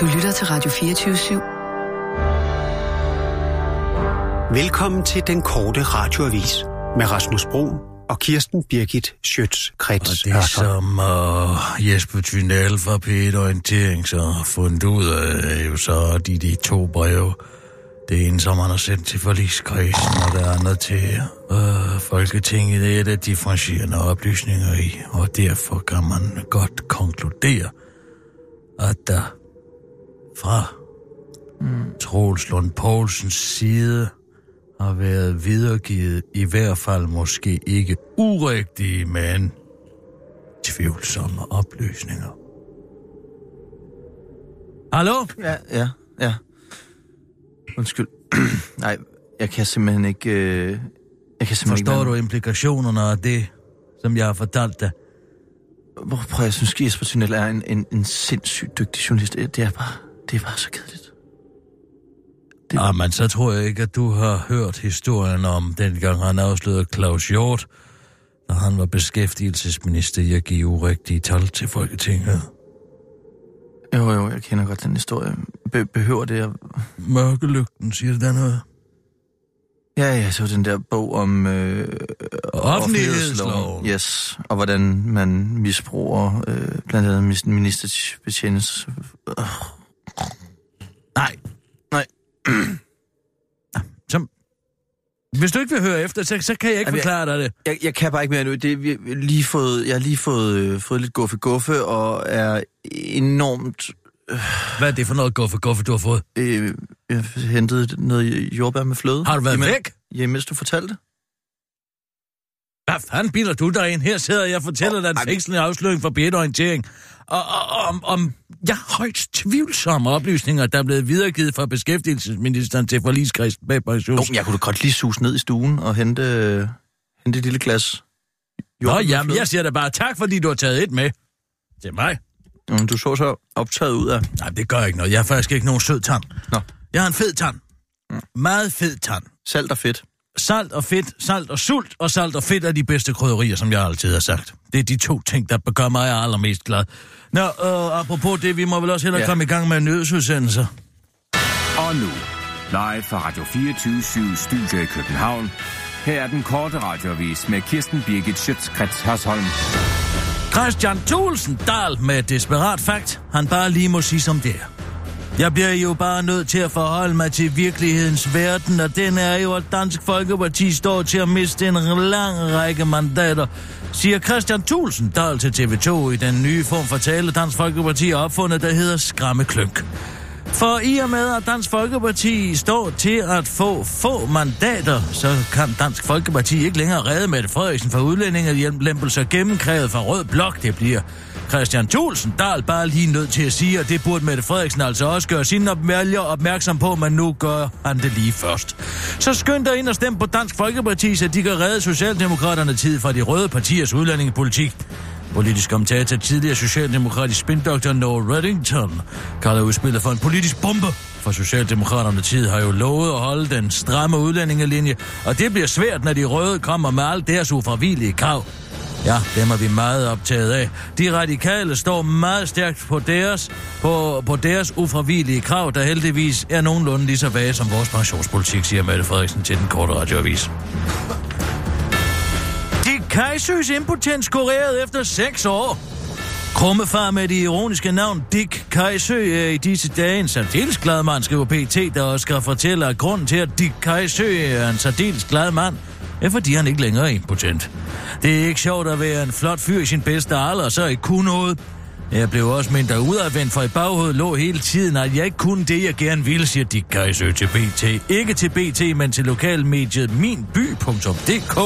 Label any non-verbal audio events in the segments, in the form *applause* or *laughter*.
Du lytter til Radio 24 /7. Velkommen til den korte radioavis med Rasmus Bro og Kirsten Birgit Schøtz-Krets Og det som uh, Jesper Thunel fra Peter Orientering så har fundet ud af, er jo så de, de to breve. Det ene, som han har sendt til forligskredsen, og det andet til uh, Folketinget, det er der differentierende oplysninger i, og derfor kan man godt konkludere, at der fra mm. Troels Lund Poulsens side har været videregivet i hvert fald måske ikke urigtige, men tvivlsomme oplysninger. Hallo? Ja, ja, ja. Undskyld. *clears throat* Nej, jeg kan simpelthen ikke... Øh, jeg kan simpelthen Forstår ikke du implikationerne af det, som jeg har fortalt dig? Hvor, prøv, jeg synes, Jesper Tunnel er en, en, en sindssygt dygtig journalist. Det er bare, det bare så kedeligt. Det... Ah, men så tror jeg ikke, at du har hørt historien om dengang han afslørede Claus Hjort, da han var beskæftigelsesminister i at give urigtige tal til Folketinget. Jo, jo, jeg kender godt den historie. Be- behøver det at... Mørkelygten, siger det der noget? Ja, ja, så den der bog om... Øh, Offentlighedsloven. Yes, og hvordan man misbruger øh, blandt andet ministerbetjenens... Øh. Nej. Nej. *clears throat* Som... Hvis du ikke vil høre efter, så, så kan jeg ikke Jamen, forklare dig det. Jeg, jeg kan bare ikke mere nu. Det, vi, lige fået, jeg har lige fået, øh, fået lidt guffe-guffe, og er enormt... Øh, Hvad er det for noget guffe, guffe, du har fået? øh, jeg hentet noget jordbær med fløde. Har du været Jamen, væk? Ja, mens du fortalte fanden bilder du dig ind? Her sidder jeg og fortæller Åh, dig en fængslende afsløring fra Peter Orientering. Og, og, om, om ja, højst tvivlsomme oplysninger, der er blevet videregivet fra beskæftigelsesministeren til forligskredsen bag Jo, pensions. jeg kunne da godt lige suse ned i stuen og hente, hente et lille glas Nå, jordbær med jamen, jeg siger da bare tak, fordi du har taget et med. Til mig. Jamen, du så så optaget ud af... Nej, det gør ikke noget. Jeg har faktisk ikke nogen sød tand. Nå. Jeg har en fed tand. Meget fed tand. Salt og fedt. Salt og fedt, salt og sult, og salt og fedt er de bedste krydderier, som jeg altid har sagt. Det er de to ting, der gør mig allermest glad. Nå, øh, apropos det, vi må vel også hellere ja. Komme i gang med nyhedsudsendelser. Og nu, live fra Radio 24 Studio i København. Her er den korte radiovis med Kirsten Birgit Schøtzgrads Hasholm. Christian Thulsen Dahl med desperat fakt, han bare lige må sige som det er. Jeg bliver jo bare nødt til at forholde mig til virkelighedens verden, og den er jo, at Dansk Folkeparti står til at miste en lang række mandater, siger Christian Thulsen Dahl til TV2 i den nye form for tale, Dansk Folkeparti har opfundet, der hedder skræmmeklønk. For i og med, at Dansk Folkeparti står til at få få mandater, så kan Dansk Folkeparti ikke længere redde Mette Frederiksen for udlændinge, lempelser gennemkrævet fra Rød Blok. Det bliver Christian Thulsen Dahl bare lige nødt til at sige, at det burde Mette Frederiksen altså også gøre sine vælgere opmærksom på, men nu gør han det lige først. Så skynd dig ind og stem på Dansk Folkeparti, så de kan redde Socialdemokraterne tid fra de røde partiers udlændingepolitik. Politisk kommentator, tidligere socialdemokratisk spindoktor Noah Reddington, kalder udspillet for en politisk bombe. For Socialdemokraterne tid har jo lovet at holde den stramme udlændingelinje, og det bliver svært, når de røde kommer med alt deres ufravigelige krav. Ja, dem er vi meget optaget af. De radikale står meget stærkt på deres, på, på deres ufravigelige krav, der heldigvis er nogenlunde lige så vage som vores pensionspolitik, siger Mette Frederiksen til den korte radioavis. De Kajsøs impotens kureret efter 6 år. Krummefar med det ironiske navn Dick Kajsø er i disse dage en særdeles glad mand, skriver PT, der også skal fortælle, at grunden til, at Dick Kajsø er en særdeles glad mand, er fordi han ikke længere er impotent. Det er ikke sjovt at være en flot fyr i sin bedste alder, og så ikke kunne noget. Jeg blev også mindre udadvendt, for i baghovedet lå hele tiden, at jeg ikke kunne det, jeg gerne ville, siger Dick Kajsø til BT. Ikke til BT, men til lokalmediet minby.dk,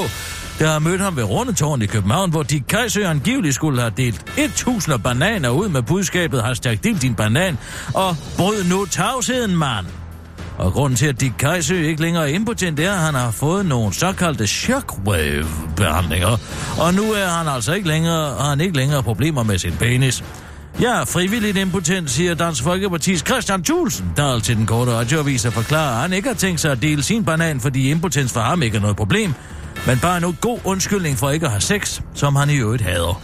der har mødt ham ved Rundetårn i København, hvor Dick Kajsø angiveligt skulle have delt 1000 bananer ud med budskabet hashtag delt din banan, og brød nu tavsheden, mand. Og grunden til, at Dick Kajsø ikke længere er impotent, er, at han har fået nogle såkaldte shockwave-behandlinger. Og nu er han altså ikke længere, har han ikke længere problemer med sin penis. Ja, frivilligt impotent, siger Dansk Folkepartis Christian Thulsen, der til den korte radioavis og forklarer, at han ikke har tænkt sig at dele sin banan, fordi impotens for ham ikke er noget problem, men bare en god undskyldning for ikke at have sex, som han i øvrigt hader.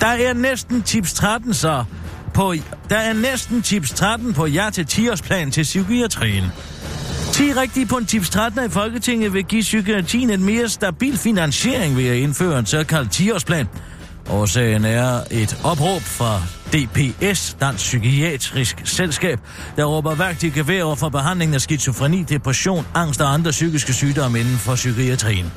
Der er næsten tips 13, så på, der er næsten tips 13 på ja til 10-årsplan til psykiatrien. 10 rigtige på en tips 13 i Folketinget vil give psykiatrien en mere stabil finansiering ved at indføre en såkaldt 10-årsplan. Årsagen er et opråb fra DPS, Dansk Psykiatrisk Selskab, der råber vagt i gevær for behandlingen af skizofreni, depression, angst og andre psykiske sygdomme inden for psykiatrien.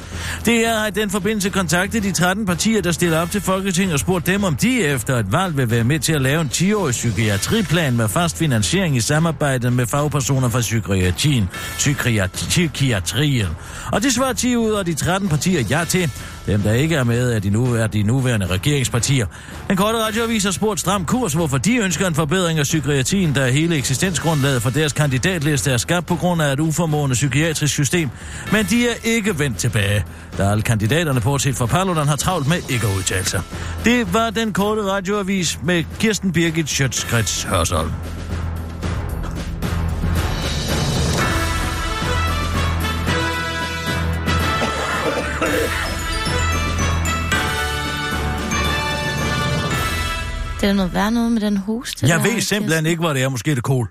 Det er at den forbindelse kontaktet de 13 partier, der stiller op til Folketinget og spurgt dem, om de efter et valg vil være med til at lave en 10-årig psykiatriplan med fast finansiering i samarbejde med fagpersoner fra psykiatrien, psykiatrien. Og det svarer 10 ud af de 13 partier ja til. Dem, der ikke er med, er de, nu, er de nuværende regeringspartier. Den korte radioavis har spurgt Stram konkurs, hvorfor de ønsker en forbedring af psykiatrien, der hele eksistensgrundlaget for deres kandidatliste er skabt på grund af et uformående psykiatrisk system. Men de er ikke vendt tilbage, da alle kandidaterne, bortset fra Paludan, har travlt med ikke at udtale sig. Det var den korte radioavis med Kirsten Birgit Schøtzgrads Hørsholm. Det er noget værd noget med den hoste. Jeg der, ved simpelthen ikke, hvor det er. Måske er det kol.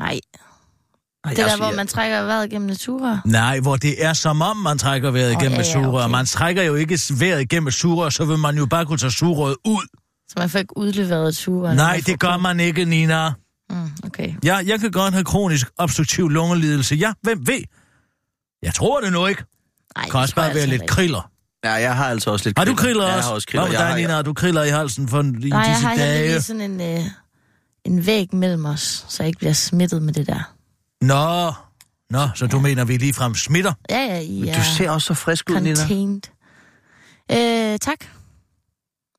Nej, Ej, det er der, altså, hvor man trækker vejret gennem naturer. Nej, hvor det er som om, man trækker vejret Åh, igennem ja, sugerør. okay. Man trækker jo ikke vejret igennem med sugerør, så vil man jo bare kunne tage sugerøret ud. Så man får ikke udleveret turer. Nej, det gør man ikke, Nina. Mm, okay. Ja, jeg kan godt have kronisk obstruktiv lungelidelse. Ja, hvem ved? Jeg tror det nu ikke. Nej, Det kan også bare være altså lidt ikke. kriller. Ja, jeg har altså også lidt Har du kriller Ja, også? Jeg har også kriller. Hvad med Jeg dig, har- Nina? Har du kriller i halsen for i Nej, jeg disse har dage? heldigvis sådan en, øh, en væg mellem os, så jeg ikke bliver smittet med det der. Nå, Nå, så du mener, vi ligefrem smitter? Ja, ja, er Du ser også så frisk ud, Nina. contained. Øh, tak.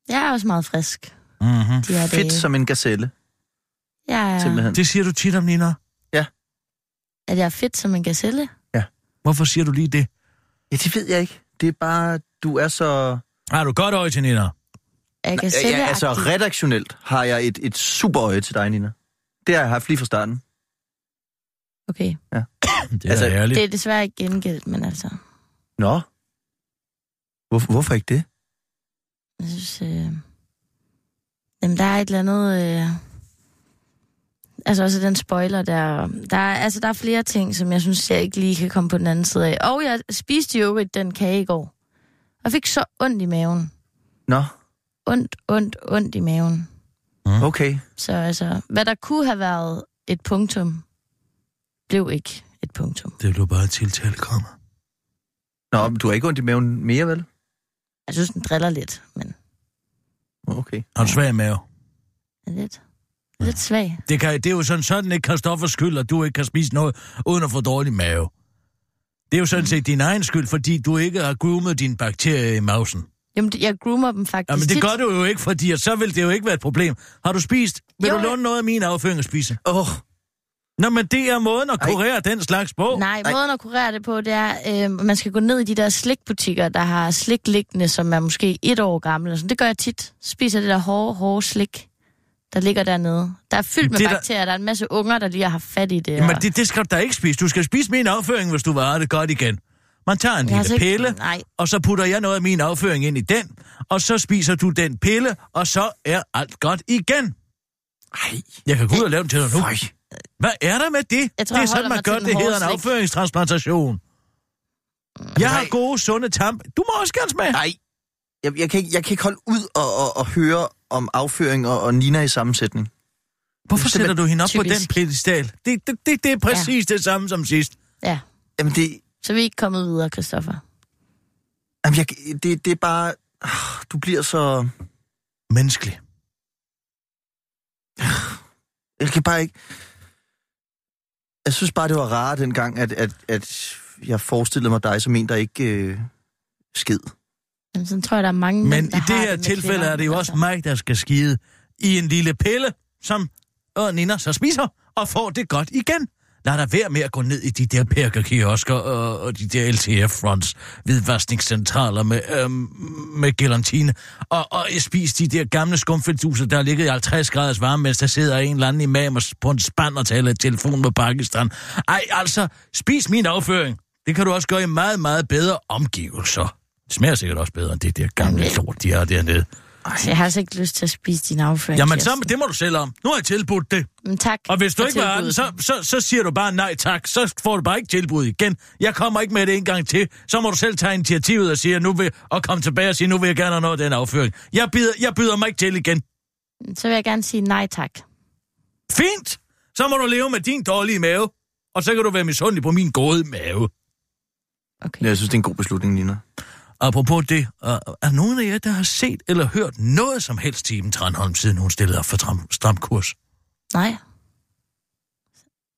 Jeg er også meget frisk. Mm-hmm. De Fedt dage. som en gazelle, Jeg er, simpelthen. Det siger du tit om, Nina. at jeg er fedt som en gazelle. Hvorfor siger du lige det? Ja, det ved jeg ikke. Det er bare, du er så... Har du godt øje til, Nina? Er jeg gazelle Ja, altså, redaktionelt har jeg et, et super øje til dig, Nina. Det har jeg haft lige fra starten. Okay. *coughs* Det er altså, ærligt. Det er desværre ikke gengældt, men altså... Nå. Hvor, hvorfor ikke det? Jeg synes... Øh... Jamen, der er et eller andet... Øh... Altså også den spoiler der. Der er, altså, der er flere ting, som jeg synes, jeg ikke lige kan komme på den anden side af. Og jeg spiste jo ikke den kage i går. Og fik så ondt i maven. Nå, Ondt, ondt, ondt i maven. okay. Så altså, hvad der kunne have været et punktum, blev ikke et punktum. Det blev bare tiltale kommer. Nå, men du har ikke ondt i maven mere, vel? Jeg synes, den driller lidt, men Okay. Har du svag mave? er lidt, lidt svag. Det, kan, det er jo sådan, sådan ikke Christoffers skyld, at du ikke kan spise noget uden at få dårlig mave. Det er jo sådan set din egen skyld, fordi du ikke har groomet dine bakterier i mausen. Jamen, jeg groomer dem faktisk Jamen det tit. gør du jo ikke, fordi så vil det jo ikke være et problem. Har du spist? Vil Jo, du låne noget af min afføring at spise? Åh, oh, Nå, men det er måden at Ej. kurere den slags på. Nej, måden at kurere det på, det er, øh, man skal gå ned i de der slikbutikker, der har slik liggende, som er måske et år gammel. og sådan. Det gør jeg tit. Spiser det der hårde, hårde slik, der ligger dernede. Der er fyldt med Det er der- bakterier. Der er en masse unger, der lige har haft fat i det. Jamen og- det, det skal du da ikke spise. Du skal spise min afføring, hvis du vil have det godt igen. Man tager en Jeg lille ikke- pille, Nej, og så putter jeg noget af min afføring ind i den, og så spiser du den pille, og så er alt godt igen. ej. Jeg kan gå ud og lave den til dig nu. Føj. Hvad er der med det? Jeg tror, det er sådan, man gør det, hedder en afføringstransplantation. Jeg har Nej. gode, sunde tamp. Du må også gerne smage. Nej. Jeg, jeg, kan ikke, jeg kan ikke holde ud og, og, og høre om afføring og, og Nina i sammensætning. Hvorfor sætter du hende op på den Typisk. pedestal? Det, det, det, det er præcis ja. det samme som sidst. ja. Jamen, det, Så er vi ikke kommet videre, Christoffer. jamen jeg, det, det er bare... Du bliver så... Menneskelig. Jeg kan bare ikke... Jeg synes bare, det var rart dengang, at, at, at jeg forestillede mig dig som en, der ikke øh, sked. Jamen, sådan tror jeg, der er mange Men mænd, i der det har her tilfælde kvinder, er det jo også mig, der skal skide i en lille pille, som øh, Nina så spiser og får det godt igen. Lad dig være med at gå ned i de der perkerkiosker og, og de der LTF-fronts, hvidvaskningscentraler med, øhm, med gelantine, og, og spis de der gamle skumfiltuser, der har ligget i 50 graders varme, mens der sidder en eller anden imam og på en spand og taler i telefon med Pakistan. Ej, altså, spis min afføring. Det kan du også gøre i meget, meget bedre omgivelser. Det smager sikkert også bedre end det der gamle Jamen, lort, de har dernede. Jeg har altså ikke lyst til at spise din afføring. Jamen, så, det må du selv om. Nu har jeg tilbudt det. Men tak. Og hvis du ikke vil den, så, så, så siger du bare nej tak. Så får du bare ikke tilbud igen. Jeg kommer ikke med det en gang til. Så må du selv tage initiativet og sige, nu vil, og komme tilbage og sige, nu vil jeg gerne have noget af den afføring. Jeg byder, jeg byder mig ikke til igen. Så vil jeg gerne sige nej tak. Fint! Så må du leve med din dårlige mave. Og så kan du være misundelig på min gode mave. Okay. Jeg synes, det er en god beslutning, Nina. Apropos det, uh, er nogen af jer, der har set eller hørt noget som helst til Iben Tranholm, siden hun stillede op for stram, stram kurs? Nej.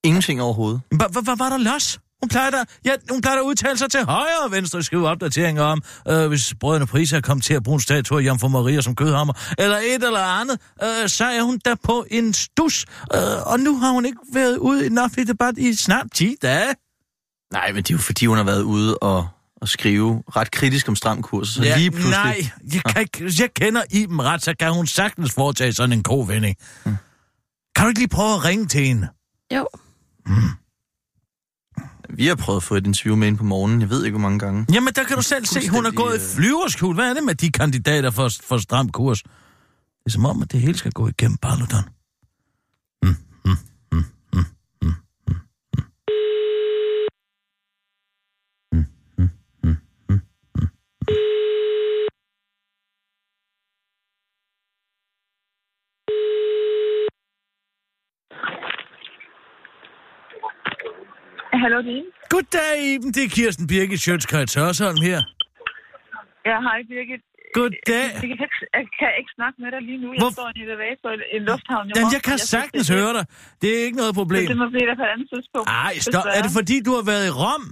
Ingenting overhovedet. Hvad var der los? Hun plejer da, ja, hun plejer da at udtale sig til højre og venstre, skrive opdateringer om, øh, hvis brødrene Priser er kommet til at bruge en statue af Jomfru Maria som kødhammer, eller et eller andet, øh, så er hun der på en stus, øh, og nu har hun ikke været ude i en offentlig debat i snart 10 dage. Nej, men det er jo fordi, hun har været ude og, og skrive ret kritisk om stram kurs. Så ja, lige pludselig... Nej, jeg, kan ikke, hvis jeg kender Iben ret, så kan hun sagtens foretage sådan en kovending. Hmm. Kan du ikke lige prøve at ringe til hende? Jo. Vi har prøvet at få et interview med hende på morgenen. Jeg ved ikke, hvor mange gange. Jamen, der kan du selv se, hun er gået i øh, flyverskjul. Hvad er det med de kandidater for, for stram kurs? Det er som om, at det hele skal gå igennem Paludan. Hallo, er Goddag, Iben. Det er Kirsten Birgit Sjøtskreds Hørsholm her. Ja, hej Birgit. Goddag. Jeg kan, ikke, jeg kan ikke snakke med dig lige nu. Jeg Hvor- står i en elevator i en lufthavn. Jamen, jeg kan synes, sagtens er- høre dig. Det er ikke noget problem. Det må blive der på et andet tidspunkt. Ej, stop. Er det fordi, du har været i Rom?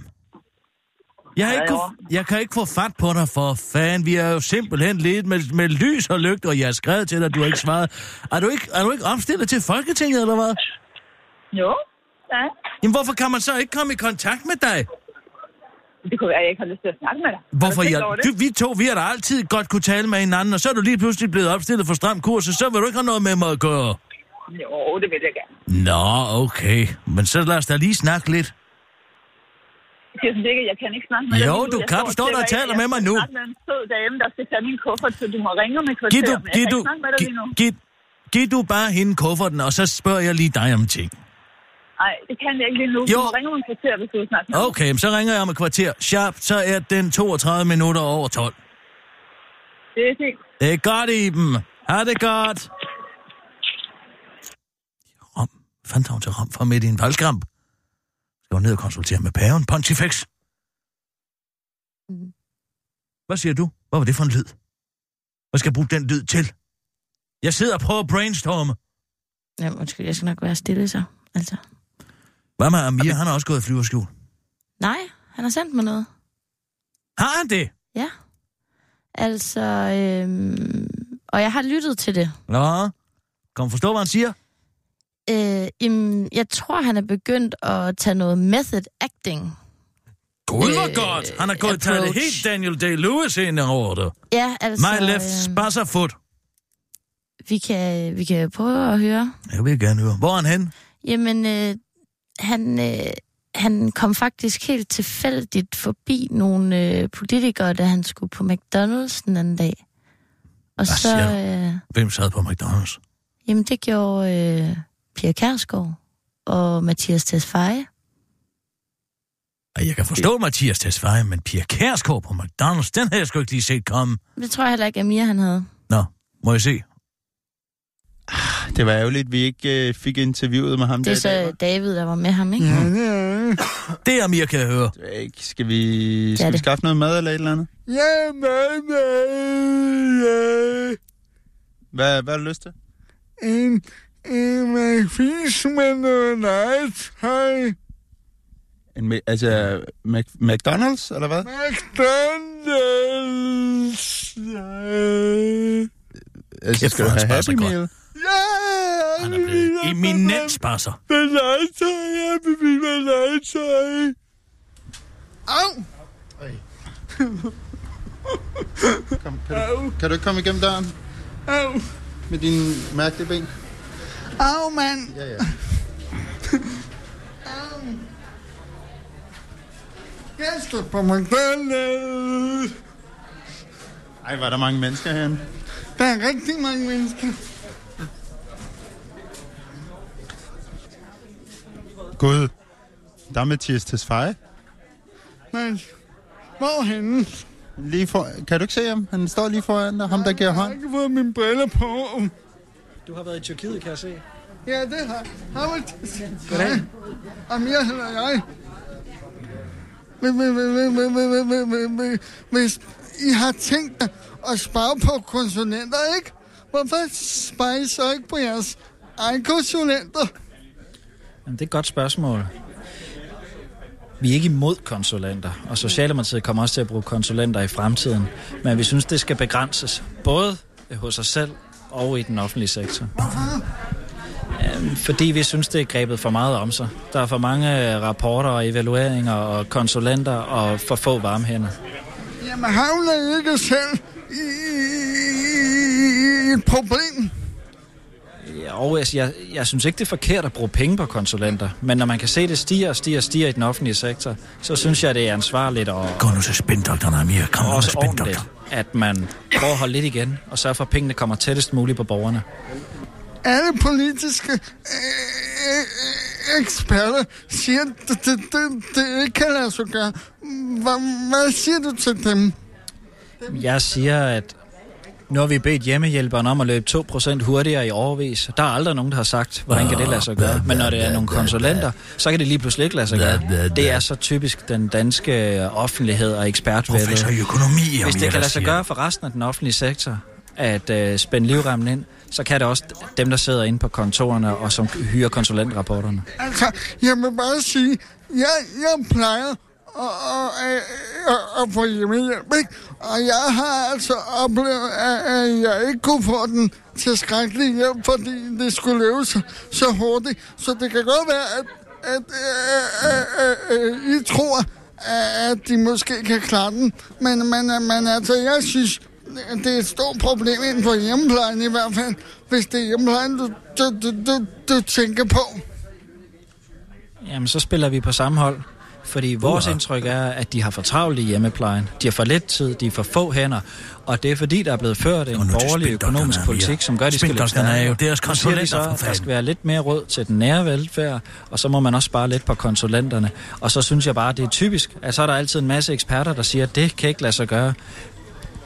Jeg, har ikke kunne, jeg kan ikke få fat på dig for fan. Vi er jo simpelthen lidt med, med lys og lygt, og jeg har skrevet til dig, du har ikke svaret. Er du ikke, er du ikke opstillet til Folketinget, eller hvad? Jo, ja. Jamen, hvorfor kan man så ikke komme i kontakt med dig? Det kunne være, jeg ikke har lyst til at snakke med dig. Hvorfor jeg, du, vi to, vi har da altid godt kunne tale med hinanden, og så er du lige pludselig blevet opstillet for stram kurs, og så vil du ikke have noget med mig at gøre. Jo, det vil jeg gerne. Nå, okay. Men så lad os da lige snakke lidt. Kirsten Birgit, jeg kan ikke snakke med dig Jo, nu. du Jeg kan. Du står der og taler med mig nu. Jeg med en sød dame, der skal tage min kuffert, så du må ringe om et kvarter. Giv du, men jeg giv kan du, ikke snakke med dig lige nu. giv, giv du bare hende kufferten, og så spørger jeg lige dig om ting. Nej, det kan jeg ikke lige nu. Jo. Du må ringe om et kvarter, hvis du vil snakke med mig. Okay, så ringer jeg om et kvarter. Sharp, så er den 32 minutter over 12. Det er fint. Det er godt, Iben. Ha' det godt. Rom. Fandt hun til Rom for midt i en valgkamp. Skal hun ned og konsultere med paven? Pontifex. Mm. Hvad siger du? Hvad var det for en lyd? Hvad skal jeg bruge den lyd til? Jeg sidder og prøver at brainstorme. Jamen, undskyld, jeg skal nok være stille så. Altså. Hvad med Amir? Han har også gået i flyverskjul. Nej, han har sendt mig noget. Har han det? Ja. Altså, øhm, og jeg har lyttet til det. Nå. Kan du forstå, hvad han siger? Øh, jamen, jeg tror, han er begyndt at tage noget method acting. Gud, hvor Øh, godt. Han har gået taget det helt Daniel Day-Lewis ind over det. Ja, altså... My left øhm, spasser foot. vi, kan, vi kan prøve at høre. Jeg vil gerne høre. Hvor er han hen? Jamen, øh, han, øh, han kom faktisk helt tilfældigt forbi nogle øh, politikere, da han skulle på McDonald's den anden dag. Og Hvad så, øh, Hvem sad på McDonald's? jamen det gjorde øh, Pia Kærsgaard og Mathias Tesfaye. Jeg kan forstå Mathias Tesfaye, men Pia Kærsgaard på McDonald's, den har jeg sgu ikke lige set komme. Det tror jeg heller ikke, Amir han havde. Nå, må jeg se? Det var ærgerligt, at vi ikke øh, fik interviewet med ham Det er der så David, der var med ham, ikke? hva'? Det er Amir, kan jeg høre. Det er ikke. Skal vi, skal vi det. skaffe noget mad eller et eller andet? Ja, mad, mad, ja. Hvad, hvad har du lyst til? En, en McFish med noget night hej. En, altså, Mac, McDonald's, eller hvad? McDonald's, Altså, Kæft, skal du have Happy. Meal? Ja! Han er blevet eminent spasser. Med legetøj, Happy Meal med legetøj. Au! Kom, kan, du, kan du ikke komme igennem døren? Au! Med dine mærkelige ben? Au, mand! Ja, ja. *laughs* Jeg skal på McDonald's. Ej, var der mange mennesker herinde. Der er rigtig mange mennesker. Gud, der er Mathias Tesfaye. Men hvor er henne? Lige for, kan du ikke se ham? Han står lige foran dig, ham der giver Jeg har hånd. ikke fået mine briller på. Du har været i Tyrkiet, kan jeg se. Ja, det har man. Goddag. Amir hedder jeg. Hvis- I har tænkt at spare på konsulenter, ikke? Hvorfor sparer I så ikke på jeres egen konsulenter? Jamen, det er et godt spørgsmål. Vi er ikke imod konsulenter, og Socialdemokratiet kommer også til at bruge konsulenter i fremtiden. Men vi synes, det skal begrænses, både hos os selv og i den offentlige sektor. Øhm, Fordi vi synes, det er grebet for meget om sig. Der er for mange rapporter og evalueringer og konsulenter og for få varme hænder. Jamen, havner I ikke selv i, i, i et problem? Og jeg, jeg, jeg synes ikke, det er forkert at bruge penge på konsulenter, men når man kan se, det stiger og stiger og stiger i den offentlige sektor, så synes jeg, det er ansvarligt og, Gå nu til spindoktoren, Amir. Kom og nu til spindoktoren. at man prøver at holde lidt igen og sørge for, at pengene kommer tættest muligt på borgerne. Alle politiske øh, øh, eksperter siger, at det, det, det, det ikke kan lade sig gøre. Hvad, hvad siger du til dem? Jeg siger, at nu har vi bedt hjemmehjælperen om at løbe 2% hurtigere i overvis. Der er aldrig nogen, der har sagt, hvordan kan det lade sig gøre. Men når det er nogle konsulenter, så kan det lige pludselig ikke lade sig gøre. Det er så typisk den danske offentlighed og ekspertvælde. Professor i økonomi, Hvis det kan lade sig gøre for resten af den offentlige sektor, at øh, spænde livremmen ind, så kan det også dem, der sidder inde på kontorerne og som hyrer konsulentrapporterne. Altså, jeg vil bare sige, jeg, jeg plejer og, at, at, at få hjemmehjælp, ikke? Og jeg har altså oplevet, at, at jeg ikke kunne få den tilskrækkelige hjælp, fordi det skulle leve så, så hurtigt. Så det kan godt være, at, at, at, at, at, at I tror, at de måske kan klare den. Men, men, men altså, jeg synes, det er et stort problem inden for hjemmeplejen i hvert fald, hvis det er hjemmeplejen, du, du, du, du, du tænker på. Jamen, så spiller vi på samme hold. Fordi vores indtryk er, at de har for travlt i hjemmeplejen. De har for lidt tid, de er for få hænder. Og det er fordi, der er blevet ført en borgerlig økonomisk politik, som gør, at de skal løbe er jo deres konsulenter, så, at der skal være lidt mere råd til den nære velfærd, og så må man også spare lidt på konsulenterne. Og så synes jeg bare, at det er typisk, at så er der altid en masse eksperter, der siger, at det kan ikke lade sig gøre.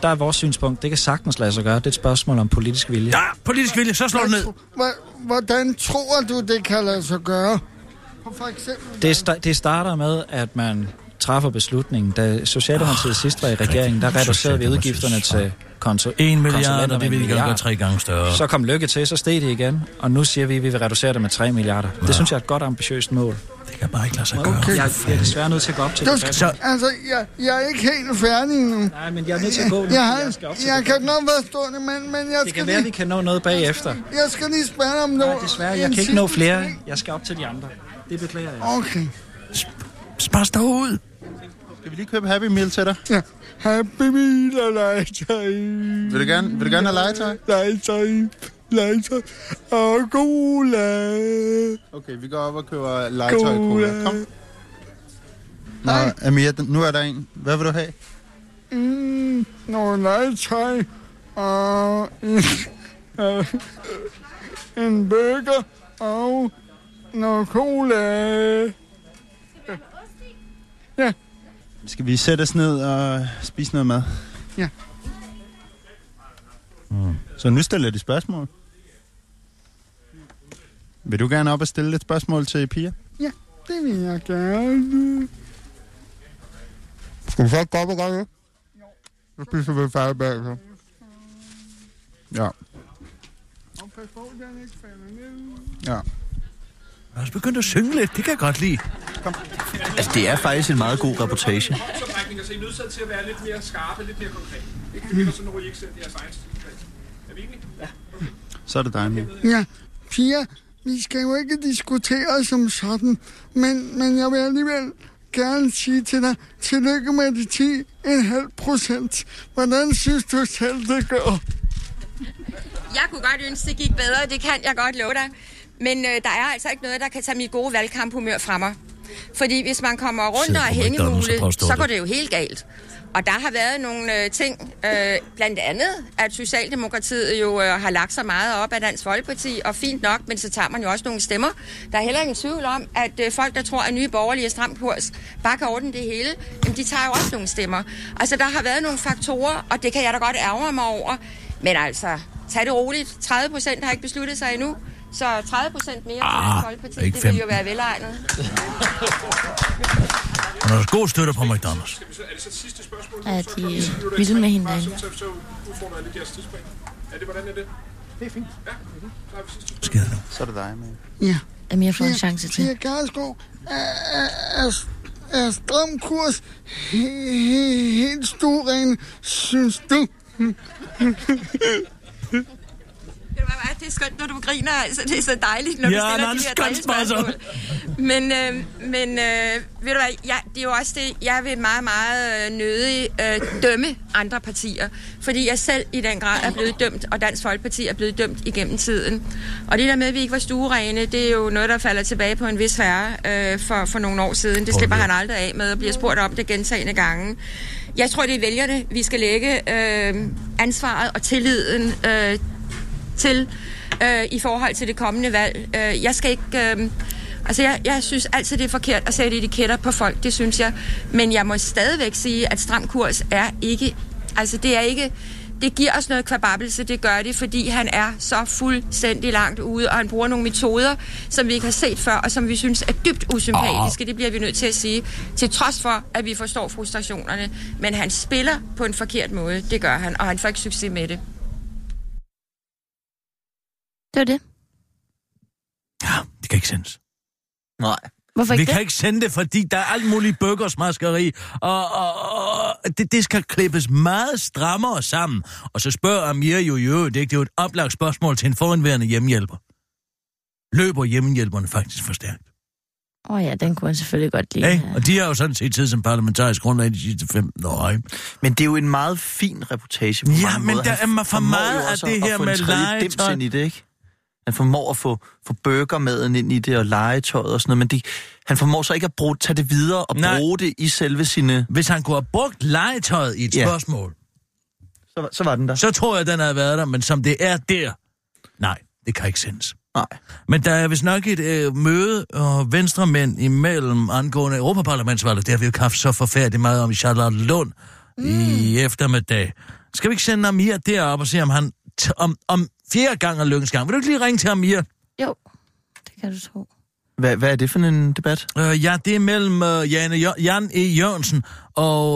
Der er vores synspunkt. Det kan sagtens lade sig gøre. Det er et spørgsmål om politisk vilje. Ja, politisk vilje, så slår du ned. Hvordan tror du, det kan lade sig gøre? For eksempel... Det, sta- det starter med, at man træffer beslutningen. Da Socialdemokratiet sidst var i regeringen, der reducerede vi udgifterne til konto. En milliard, konsulenter og det med vil en vi gøre milliard. tre gange større. Så kom Lykke til, så steg det igen, og nu siger vi, at vi vil reducere det med 3 milliarder. Det synes jeg er et godt ambitiøst mål. Det kan bare ikke lade sig gøre. Okay. Jeg, jeg er desværre nødt til at gå op til Du det. skal, Så- altså, jeg, jeg er ikke helt færdig nu. Nej, men jeg er nødt til at gå nu. Jeg, har, jeg skal op til jeg det. kan godt være stående, men, men jeg Det skal kan være, at vi lige, kan nå noget bagefter. jeg skal lige spørge om noget. Nej, desværre, jeg kan ikke nå flere. Jeg skal op til de andre. Det beklager jeg. Okay. Spas dig ud. Skal vi lige købe Happy Meal til dig? Ja. Happy Meal og legetøj. Vil du gerne, vil du gerne have legetøj? Legetøj. Legetøj. Og cola. Okay, vi går op og køber legetøj og cola. Kom. Nå. Amir, nu er der en. Hvad vil du have? Mm, noget legetøj. Og en, *laughs* en burger. Og noget cola. Skal vi sætte os ned og spise noget mad? Ja. Mm. Så nu stiller jeg de spørgsmål. Vil du gerne op og stille et spørgsmål til Pia? Ja, det vil jeg gerne. Skal vi så gå op og gøre det? Så spiser vi færdig bagefter. Ja, Og pas på, den ikke falder ned. ja. Jeg har også begyndt at synge lidt. Det kan jeg godt lide. Altså, det er faktisk en meget god reportage. så I er nødt til at være lidt mere skarpe, lidt mere konkret. Ikke sådan, at I ikke selv jeres egen. Er vi enige? Ja. Så er det dig, Amir. Ja, Pia, vi skal jo ikke diskutere som sådan, men, men jeg vil alligevel gerne sige til dig, tillykke med de 10,5 procent. Hvordan synes du selv, det går? Jeg kunne godt ønske, det gik bedre, det kan jeg godt love dig. Men øh, der er altså ikke noget, der kan tage mit gode valgkamphumør fra mig. Fordi hvis man kommer rundt Sidder og er hængemule, så går det jo helt galt. Og der har været nogle øh, ting, øh, blandt andet, at Socialdemokratiet jo øh, har lagt sig meget op af Dansk Folkeparti, og fint nok, men så tager man jo også nogle stemmer. Der er heller ingen tvivl om, at øh, folk, der tror, at nye borgerlige er stram kurs, bare kan ordne det hele, jamen, de tager jo også nogle stemmer. Altså, der har været nogle faktorer, og det kan jeg da godt ærge mig over. Men altså, tag det roligt. 30 procent har ikke besluttet sig endnu. Så 30 procent mere til Ah, Dansk Folkeparti, det vil jo 15. være velegnet. Der er god støtte på McDonald's. Er det så sidste spørgsmål? Er de vilde med hinanden? Jeg. Er det, hvordan er det? Det er fint. Ja, har sidste spørgsmål. Skider nu. Så er det dig, men. Ja. Amir får en chance til. Pia Karlsgaard, er, er, er, stram kurs he, he, helt stueren, synes du? *laughs* Hvad, Det er skønt, når du griner. Altså, det er så dejligt, når Ja, du stiller de er her skønt, drillespørgsmål. Men, øh, men øh, ved du hvad, jeg, det er jo også det, jeg vil meget, meget øh, nødig øh, dømme andre partier. Fordi jeg selv i den grad er blevet dømt, og Dansk Folkeparti er blevet dømt igennem tiden. Og det der med, at vi ikke var stuerene, det er jo noget, der falder tilbage på en vis herre øh, for, for nogle år siden. Det slipper han aldrig af med og bliver spurgt om det gentagende gange. Jeg tror, det er vælgerne, vi skal lægge øh, ansvaret og tilliden øh, til øh, i forhold til det kommende valg. Øh, jeg skal ikke... Øh, altså, jeg, jeg synes altid, det er forkert at sætte etiketter på folk, det synes jeg. Men jeg må stadigvæk sige, at stram kurs er ikke... Altså, det er ikke... Det giver os noget kvababelse, det gør det, fordi han er så fuldstændig langt ude, og han bruger nogle metoder, som vi ikke har set før, og som vi synes er dybt usympatiske. Det bliver vi nødt til at sige, til trods for, at vi forstår frustrationerne. Men han spiller på en forkert måde, det gør han, og han får ikke succes med det. Det var det. Det kan ikke sendes. Nej. Hvorfor Vi ikke kan det? ikke sende det, fordi der er alt muligt bøggersmaskeri, og, og, og det, det skal klippes meget strammere sammen. Og så spørger Amir jo, jo det, er ikke- det er jo et oplagt spørgsmål til en foranværende hjemmehjælper. Løber hjemmehjælperne faktisk for stærkt? Åh oh ja, den kunne han selvfølgelig godt lide. Ja. Ja. Og de har jo sådan set tid som parlamentarisk grundlag de sidste 15 år. Ikke? Men det er jo en meget fin reportage på Ja, mange men måder. der er for meget af det at- her med legetøj. ind i det, ikke? Han formår at få, få burgermaden ind i det og legetøjet og sådan noget, men de, han formår så ikke at bruge, tage det videre og Nej. bruge det i selve sine... Hvis han kunne have brugt legetøjet i et Ja. spørgsmål, Så, så var den der. så tror jeg, den havde været der, men som det er der, nej, det kan ikke sendes. Nej. Men der er vist nok et øh, møde og venstremænd imellem angående Europaparlamentsvalget. Det har vi jo haft så forfærdeligt meget om i Charlotte Lund mm. i eftermiddag. Skal vi ikke sende Amir derop og se, om han t- om, om fjerde gang er lykkens gang? Vil du ikke lige ringe til Amir? Jo, det kan du tro. Hvad, hvad er det for en debat? Øh, ja, det er mellem øh, Jane jo- Jan E. Jørgensen og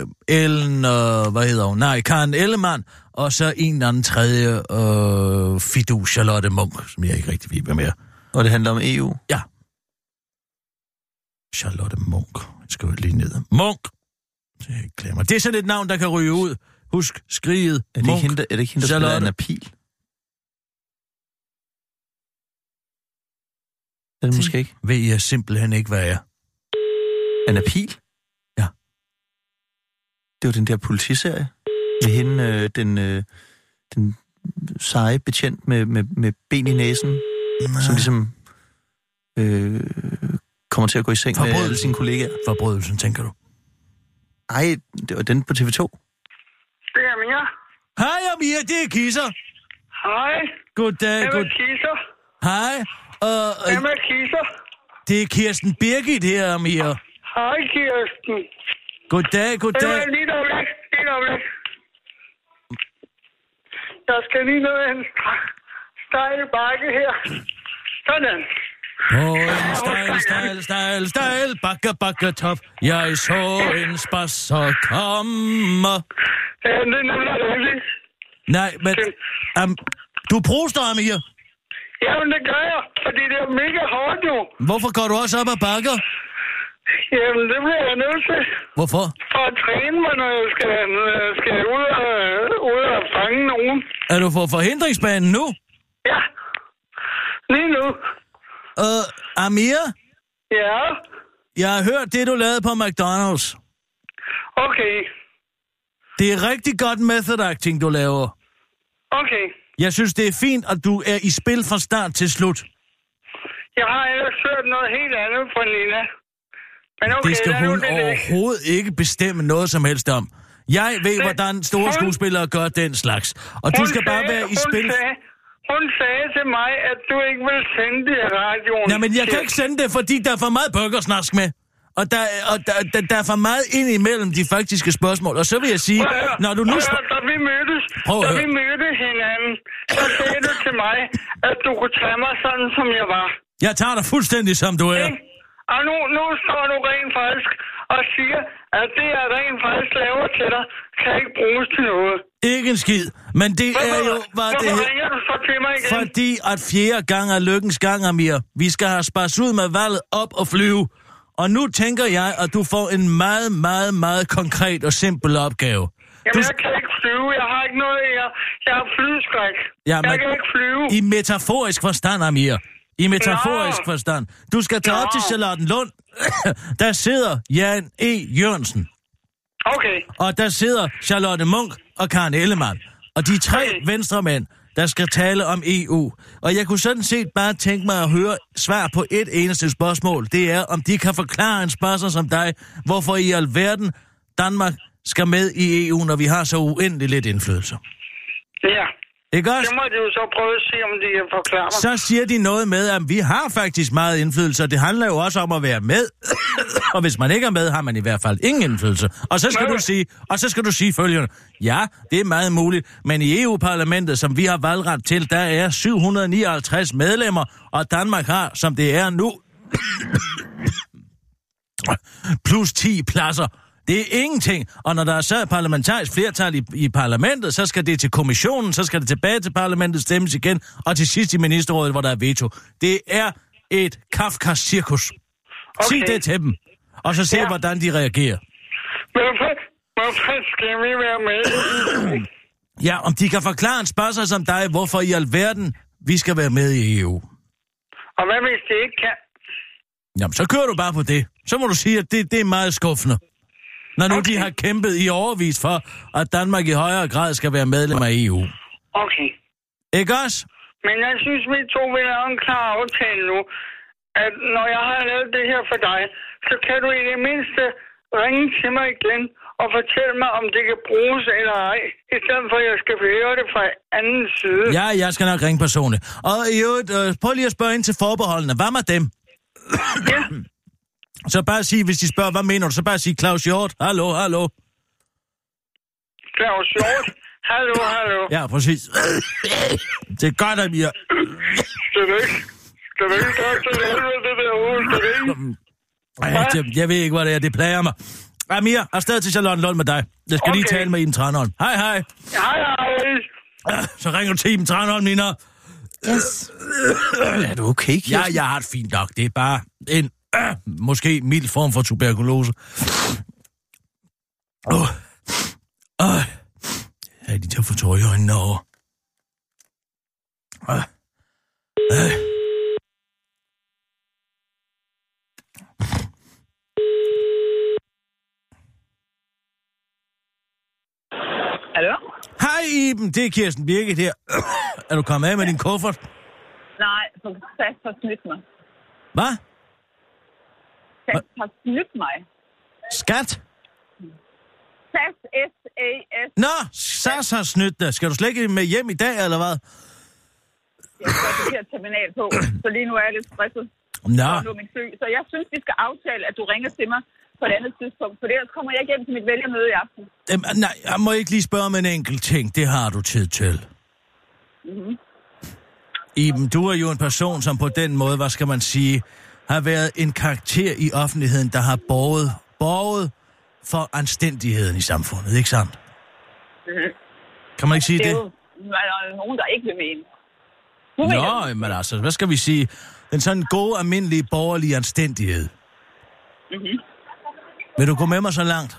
øh, Ellen, øh, hvad hedder hun? Nej, Karen Ellemann, og så en eller anden tredje øh, Fidu Charlotte Munk, som jeg ikke rigtig ved, hvem er. Og det handler om EU? Ja. Charlotte Munk. Jeg skriver lige ned. Munk. Ikke glemmer. Det er sådan et navn, der kan ryge ud. Husk skriget. Er det, Munk. ikke hende, er det ikke hende, der spiller. Anna Pil? Er det måske ikke? Ved jeg simpelthen ikke, hvad er. Anna Pil? Ja. Det var den der politiserie. Med hende, øh, den, øh, den seje betjent med, med, med ben i næsen, Nej. som ligesom øh, kommer til at gå i seng med alle sine kollegaer. Forbrydelsen, tænker du? Ej, det var den på TV2. Det er Mia. Hej Amir, det er Kisser. Hej. Goddag, Hvem god... er Kisser? Hej. Uh, Hvem er Kisser? det er Kirsten Birgit her, Amir. Hej, Kirsten. Goddag, Hvem goddag. er lige øjeblik? Lige øjeblik. Jeg skal lige ned en stejl bakke her. Sådan. På en stejl, stejl, stejl, stejl, bakke, bakke, top. Jeg så en spasser komme. Ja, det er nemlig rigtigt. Nej, men... Um, du proster, Amir. Jamen, det gør jeg, fordi det er mega hårdt jo. Hvorfor går du også op ad bakker? Jamen, det bliver jeg nødt til. Hvorfor? For at træne mig, når jeg skal, når jeg skal ud, og, ud og fange nogen. Er du på forhindringsbanen nu? Ja. Lige nu. Uh, Amir, Ja. jeg har hørt det, du lavede på McDonald's. Okay. Det er rigtig godt method acting, du laver. Okay. Jeg synes, det er fint, at du er i spil fra start til slut. Jeg har ellers hørt noget helt andet fra Nina. Men okay, det skal hun det overhovedet ikke bestemme noget som helst om. Jeg ved, hvordan store hun- skuespillere gør den slags. Og du skal bare sagde- være i hun spil. Sagde, hun sagde til mig, at du ikke vil sende det i radioen. Nej, men jeg kan ikke sende det, fordi der er for meget burgersnask med. Og der, og der, der, der er for meget ind imellem de faktiske spørgsmål. Og så vil jeg sige, høre, når du nu... høre, Da vi mødtes, Prøv da vi mødte hinanden, så sagde du til mig, at du kunne tage mig sådan, som jeg var. jeg tager dig fuldstændig, som du er. Ikke? Og nu, nu står du rent faktisk og siger, at det, jeg rent faktisk laver til dig, kan ikke bruges til noget. Ikke en skid. Men det er jo, hvad det Hvorfor her... ringer du så til mig igen? Fordi at fjerde gang er lykkens gang, Amir. Vi skal have spars ud med valget op og flyve. Og nu tænker jeg, at du får en meget, meget, meget konkret og simpel opgave. Jamen, jeg kan ikke flyve. Jeg har ikke noget... Jeg, jeg har flyskræk. Ja, jeg kan ikke flyve. I metaforisk forstand, Amir. I metaforisk Nå. forstand. Du skal tage op Nå. til Charlottenlund. *coughs* der sidder Jan E. Jørgensen. Okay. Og der sidder Charlotte Munk og Karen Ellemann. Og de tre Okay. venstremænd, der skal tale om EU. Og jeg kunne sådan set bare tænke mig at høre svar på et eneste spørgsmål. Det er, om de kan forklare en spørgsmål som dig, hvorfor i alverden Danmark skal med i EU, når vi har så uendelig lidt indflydelse. Ja. Ikke også? Det må de jo så prøve at se, om de kan forklare mig. Så siger de noget med, at vi har faktisk meget indflydelse, og det handler jo også om at være med. *coughs* og hvis man ikke er med, har man i hvert fald ingen indflydelse. Og så skal Men- du sige, og så skal du sige følgende. Ja, det er meget muligt, men i EU-parlamentet, som vi har valgret til, der er 759 medlemmer, og Danmark har, som det er nu, *coughs* plus 10 pladser. Det er ingenting. Og når der er så parlamentarisk flertal i, i parlamentet, så skal det til kommissionen, så skal det tilbage til parlamentet, stemmes igen, og til sidst i ministerrådet, hvor der er veto. Det er et Kafkas cirkus. Okay. Sig det til dem, og så se, ja. Hvordan de reagerer. Hvorfor, hvorfor skal vi være med? *clears throat* Ja, om de kan forklare en spørgsmål som dig, hvorfor i alverden vi skal være med i EU. Og hvad hvis de ikke kan? Jamen, så kører du bare på det. Så må du sige, at det, det er meget skuffende. Når nu okay. de har kæmpet i overvis for, at Danmark i højere grad skal være medlem af EU. Okay. Ikke også? Men jeg synes, vi to vil have en klar aftale nu, at når jeg har lavet det her for dig, så kan du i det mindste ringe til mig igen og fortælle mig, om det kan bruges eller ej, i stedet for, at jeg skal høre det fra anden side. Ja, jeg skal nok ringe personligt. Og i øvrigt, øh, prøv lige at spørge ind til forbeholdene. Hvad med dem? Ja. *clears throat* Så bare sig, hvis de spørger, hvad mener du, så bare sig Claus Hjort. Hallo, hallo. Claus Hjort. Hallo, hallo. Ja, præcis. Det er godt, at vi er... Skal du ikke? Tage til helvede, det der du ikke? Ej, jeg, jeg ved ikke, hvad det er. Det plager mig. Amir, afsted til Charlotte Lund med dig. Jeg skal okay. lige tale med Iben Tranholm. Hej, hej. Hej, hej. Så ringer du til Iben Tranholm, Nina. Yes. Er du okay, Kirsten? Ja, jeg har det fint nok. Det er bare en øh, måske mild form for tuberkulose. Åh. Oh. Oh. Jeg er lige til at få tår i øjnene over. Øh. Øh. Hallo? Hej Iben, det er Kirsten Birgit her. er du kommet af med din kuffert? Nej, for SAS har snydt mig. Hvad? SAS har snydt mig. Skat? SAS, S-A-S. Nå, SAS har snydt dig. Skal du slet ikke med hjem i dag, eller hvad? Jeg skal her terminal på, så lige nu er jeg lidt stresset. Nå, nu min. Så jeg synes, vi skal aftale, at du ringer til mig på et andet tidspunkt, for ellers kommer jeg ikke hjem til mit vælgermøde i aften. Øhm, nej, jeg må ikke lige spørge om en enkelt ting. Det har du tid til. Mm-hmm. Iben, du er jo en person, som på den måde, hvad skal man sige, har været en karakter i offentligheden, der har borget, borget for anstændigheden i samfundet, ikke sandt? Mm-hmm. *laughs* Kan man ikke sige Det det? er jo der er nogen, der ikke vil mene. Mener Nå, men altså, hvad skal vi sige? Den sådan gode, almindelige, borgerlige anstændighed. Mm-hmm. Vil du gå med mig så langt?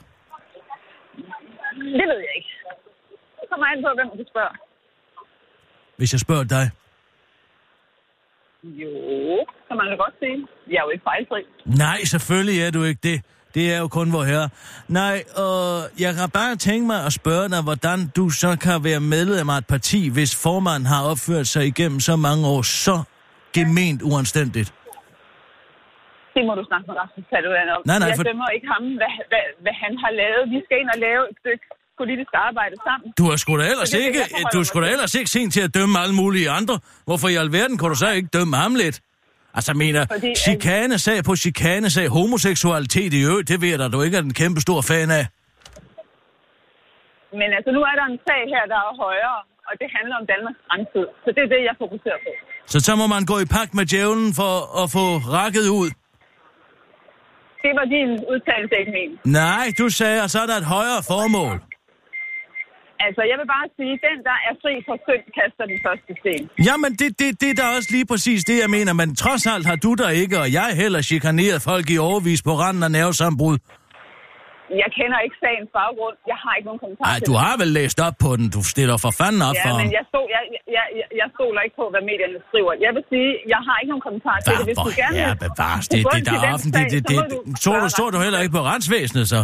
Det ved jeg ikke. Det kommer an på, hvem du spørger. Hvis jeg spørger dig? Jo, kan man da godt sige. Jeg er jo ikke fejlfri. Nej, selvfølgelig er du ikke det. Det er jo kun vor herre. Nej, og jeg kan bare tænke mig at spørge dig, hvordan du så kan være medlem af et parti, hvis formanden har opført sig igennem så mange år så gement uanstændigt. Det må du snakke med Rasmus Paludan om. Nej, nej, jeg for- dømmer ikke ham, hvad, hvad, hvad han har lavet. Vi skal ind og lave et stykke politisk arbejde sammen. Du har sgu da ellers er ikke, du er sgu da ellers ikke sent til at dømme alle mulige andre. Hvorfor i alverden kunne du så ikke dømme ham lidt? Altså, jeg mener, Fordi, at- chikanesag på chikanesag, homoseksualitet i øvrigt, det ved jeg da, du ikke er en kæmpe stor fan af. Men altså, nu er der en sag her, der er højere, og det handler om Danmarks fremtid. Så det er det, jeg fokuserer på. Så så må man gå i pagt med djævlen for at få rakket ud. Det var din udtalelse, ikke min. Nej, du sagde, at så er der et højere formål. Altså, jeg vil bare sige, den, der er fri for synd, kaster den første sten. Jamen, det, det, det er da også lige præcis det, jeg mener. Men trods alt har du der ikke, og jeg heller chikaneret folk i overvis på randen af nervesambrud. Jeg kender ikke sagens baggrund. Jeg har ikke nogen kommentar Nej, du det. har vel læst op på den. Du stiller for fanden op Ja, for men jeg, stod, jeg, jeg, jeg, jeg stoler ikke på, hvad medierne skriver. Jeg vil sige, jeg har ikke nogen kommentar til det. Hvis du gerne Ja, bevares. Det, det, til der er den offentligt. Det, det, det, du så, så du heller ikke på retsvæsenet, så?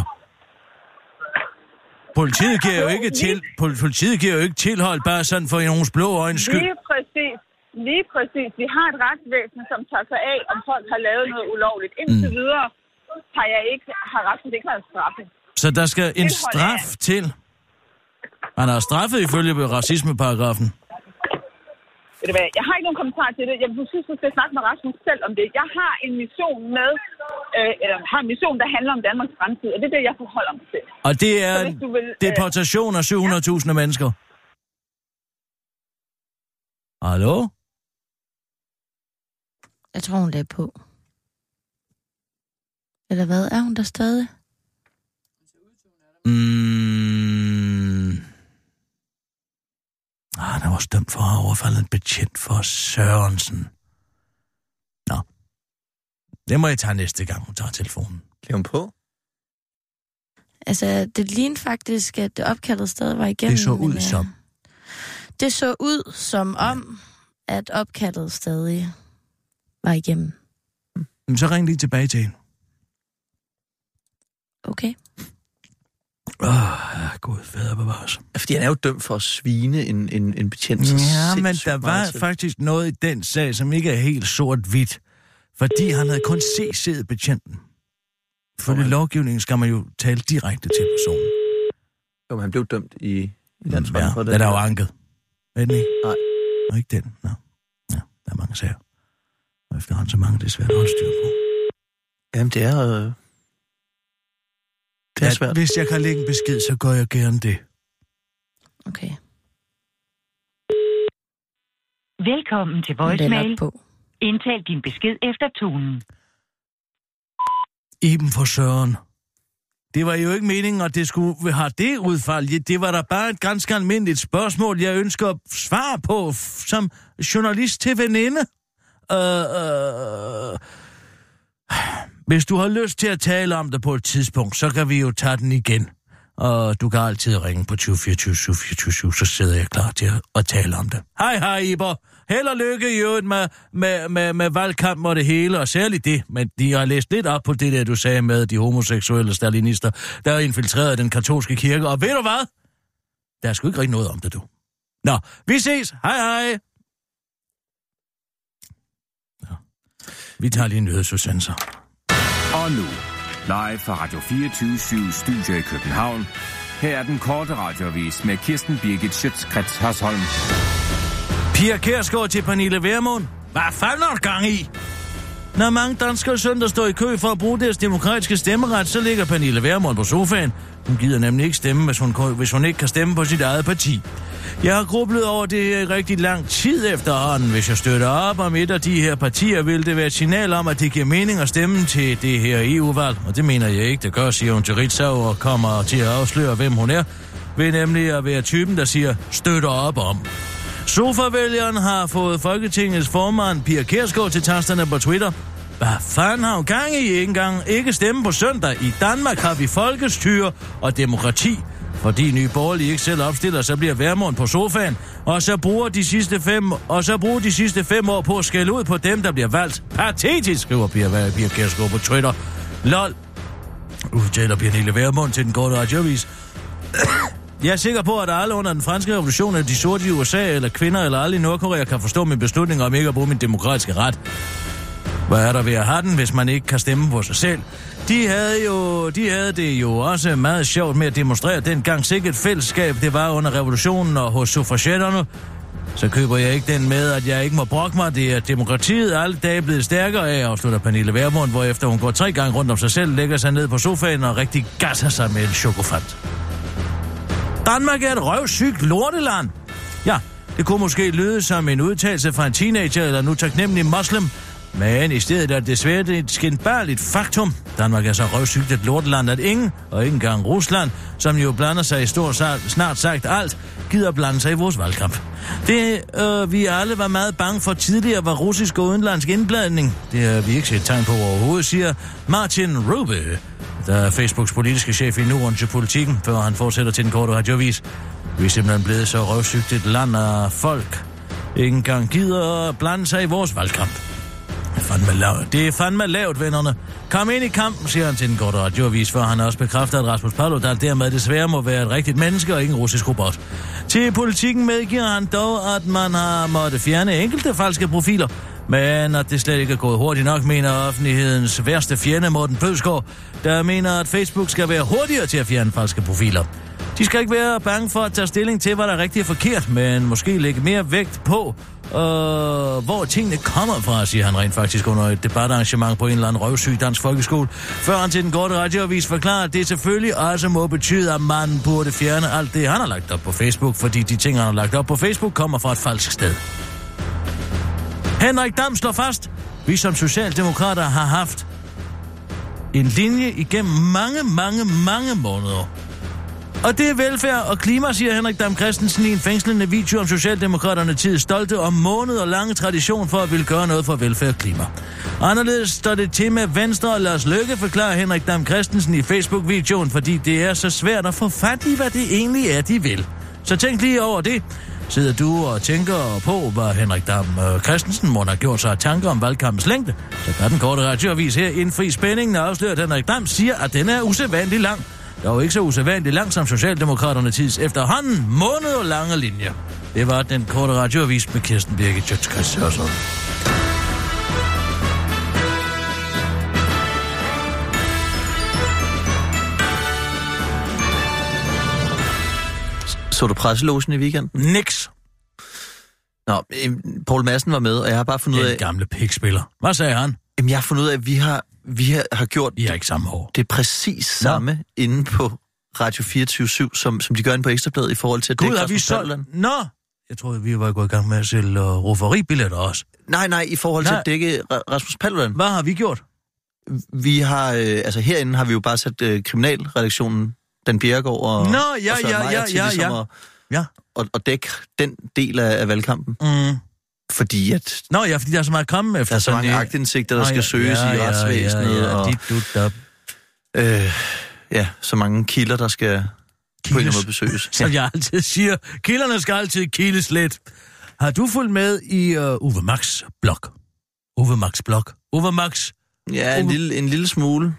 Politiet giver jo ikke til, pol- politiet giver jo ikke tilhold bare sådan for nogens blå øjnes skyld. Lige præcis. Lige præcis. Vi har et retsvæsen, som tager sig af, om folk har lavet noget ulovligt. Indtil Mm. videre har jeg ikke, har retsvæsenet ikke været straffet. Så der skal en straf til. Han er straffet ifølge racismeparagrafen. Ved du hvad, Jeg har ikke nogen kommentar til det. Jeg synes, du skal snakke med Rasmus selv om det. Jeg har en mission med, øh, eller har en mission, der handler om Danmarks fremtid, og det er det, jeg forholder mig til. Og det er vil, øh, deportation af 700.000 mennesker. Hallo? Jeg tror, hun lagde på. Eller hvad? Er hun der stadig? Mm. Ah, han er også dømt for at have overfaldet en betjent for Sørensen. Nå. Det må jeg tage næste gang, hun tager telefonen. Læg hun på? Altså, det lignede faktisk, at det opkaldet stadig var igennem. Det så men, ud øh, som. Det så ud som om, at opkaldet stadig var igennem. Men så ring lige tilbage til hende. Okay. Åh, oh, gud, fader bevares. Fordi han er jo dømt for at svine en, en, en betjent. Ja, men der var til. faktisk noget i den sag, som ikke er helt sort-hvidt. Fordi han havde kun set betjenten. For det lovgivningen skal man jo tale direkte til personen. Jo, men han blev dømt i, i landsretten Ja, for det. den er jo anket. Er den ikke? Nej. Og ikke den? Nå. Ja, der er mange sager. Og efterhånden så mange, det er svært at holde styr på. Jamen, det er... Øh... Det er svært. Hvis jeg kan lægge en besked, så gør jeg gerne det. Okay. Velkommen til voicemail. på. Indtal din besked efter tonen. Iben for Søren. Det var jo ikke meningen, at det skulle have det udfald. Det var da bare et ganske almindeligt spørgsmål, jeg ønsker at svare på f- som journalist til veninde. Øh, øh, hvis du har lyst til at tale om det på et tidspunkt, så kan vi jo tage den igen. Og du kan altid ringe på 2024 24 så sidder jeg klar til at, at tale om det. Hej, hej, Iber. Held og lykke i øvrigt med, med, med, med valgkamp og det hele, og særligt det. Men de har læst lidt op på det der, du sagde med de homoseksuelle stalinister, der har infiltreret den katolske kirke. Og ved du hvad? Der er sgu ikke rigtig noget om det, du. Nå, vi ses. Hej, hej. Ja. Vi tager lige en nyhedsudsendelse. Og nu, live fra Radio 24 Studio i København. Her er den korte radiovis med Kirsten Birgit Schøtzgrads Hasholm. Pia Kærsgaard til Pernille Vermund. Hvad fanden er gang i? Når mange danskere søndag står i kø for at bruge deres demokratiske stemmeret, så ligger Pernille Vermund på sofaen. Hun gider nemlig ikke stemme, hvis hun, hvis hun ikke kan stemme på sit eget parti. Jeg har grublet over det her i rigtig lang tid efterhånden. Hvis jeg støtter op om et af de her partier, vil det være et signal om, at det giver mening at stemme til det her EU-valg. Og det mener jeg ikke, det gør, siger hun til Ritzau og kommer til at afsløre, hvem hun er. Ved nemlig at være typen, der siger, støtter op om. Sofavælgeren har fået Folketingets formand Pia Kærsgaard til tasterne på Twitter. Hvad fanden har hun gang i? Ikke engang ikke stemme på søndag. I Danmark har vi folkestyre og demokrati. Fordi Nye Borgerlige ikke selv opstiller, så bliver Værmund på sofaen, og så bruger de sidste fem, og så bruger de sidste fem år på at skælde ud på dem, der bliver valgt. Patetisk, skriver Pia, Pia Kærsgaard på Twitter. Lol, uh, udtaler Pernille Værmund til den korte radiovis. *coughs* Jeg er sikker på, at alle under den franske revolution, eller de sorte i USA, eller kvinder, eller alle i Nordkorea, kan forstå min beslutning om ikke at bruge min demokratiske ret. Hvad er der ved at have den, hvis man ikke kan stemme på sig selv? De havde, jo, de havde det jo også meget sjovt med at demonstrere dengang sikkert fællesskab det var under revolutionen og hos suffragetterne. Så køber jeg ikke den med, at jeg ikke må brokke mig. Det er demokratiet alle dage blevet stærkere af, afslutter Pernille Vermund, hvor efter hun går tre gange rundt om sig selv, lægger sig ned på sofaen og rigtig gasser sig med en chokofant. Danmark er et røvsygt lorteland. Ja, det kunne måske lyde som en udtalelse fra en teenager eller nu taknemmelig muslim, men i stedet er det desværre et skindbærligt faktum. Danmark er så røvsygt et lorteland, at ingen, og ikke engang Rusland, som jo blander sig i stort snart sagt alt, gider blande sig i vores valgkamp. Det, øh, vi alle var meget bange for tidligere, var russisk og udenlandsk indblanding. Det har vi ikke set tegn på overhovedet, siger Martin Rube, der er Facebooks politiske chef i Norden til politikken, før han fortsætter til den korte radiovis. Vi er simpelthen blevet så røvsygt et land af folk. Ikke engang gider blande sig i vores valgkamp. Det er fandme lavt, det er fandme lavt vennerne. Kom ind i kampen, siger han til den korte radioavis, for han har også bekræftet, at Rasmus Paludan dermed desværre må være et rigtigt menneske og ikke en russisk robot. Til politikken medgiver han dog, at man har måttet fjerne enkelte falske profiler, men at det slet ikke er gået hurtigt nok, mener offentlighedens værste fjende, Morten Bødskov, der mener, at Facebook skal være hurtigere til at fjerne falske profiler. De skal ikke være bange for at tage stilling til, hvad der er rigtigt og forkert, men måske lægge mere vægt på, øh, hvor tingene kommer fra, siger han rent faktisk under et debatarrangement på en eller anden røvsyg dansk folkeskole. Før han til den korte radioavis forklarer, at det selvfølgelig også må betyde, at man burde fjerne alt det, han har lagt op på Facebook, fordi de ting, han har lagt op på Facebook, kommer fra et falsk sted. Henrik Dam slår fast, vi som socialdemokrater har haft en linje igennem mange, mange, mange måneder. Og det er velfærd og klima, siger Henrik Dam Christensen i en fængslende video om Socialdemokraterne tid stolte om måneder lange tradition for at ville gøre noget for velfærd og klima. Anderledes står det til med Venstre og Lars Løkke, forklarer Henrik Dam Christensen i Facebook-videoen, fordi det er så svært at få fat i, hvad det egentlig er, de vil. Så tænk lige over det. Sidder du og tænker på, hvad Henrik Dam øh, Christensen må have gjort sig af tanker om valgkampens længde, så kan den korte radioavis her indfri spændingen og afsløre, at Henrik Dam siger, at den er usædvanlig lang. Der var ikke så usædvanligt langt som Socialdemokraterne tids efterhånden måneder lange linjer. Det var den korte radioavis med Kirsten Birgit Sjøtskrets Så du presselogen i weekenden? Nix. Nå, Paul Madsen var med, og jeg har bare fundet ud af... Den gamle pikspiller. Hvad sagde han? Jamen, jeg har fundet ud af, at vi har, vi har, har gjort... Vi har ikke samme hår. Det er præcis samme Nå. inde på Radio 24 som, som de gør inde på Ekstrabladet i forhold til at Gud, har vi så... Nå! Jeg troede, vi var gået i gang med at sælge uh, rufferibilletter også. Nej, nej, i forhold til nej. at dække Rasmus Paludan. Hvad har vi gjort? Vi har, øh, altså herinde har vi jo bare sat øh, kriminalredaktionen, Dan Bjergård og, Nå, ja, og ja, ja, ja, ja, ligesom ja. At, ja. Og, og dække den del af, af valgkampen. Mm. Fordi at... Nå ja, fordi der er så meget at komme efter. Der er så mange agtindsigter, der Nå, skal ja, søges ja, i retsvæsenet. Ja, ja, ja, og, dit, øh, ja, så mange kilder, der skal Kildes. på en eller anden måde besøges. *laughs* Som jeg altid siger, kilderne skal altid kildes lidt. Har du fulgt med i uh, Uwe Max blog? Uwe Max blog. Uwe Max... Ja, en, Uwe... lille, en lille smule.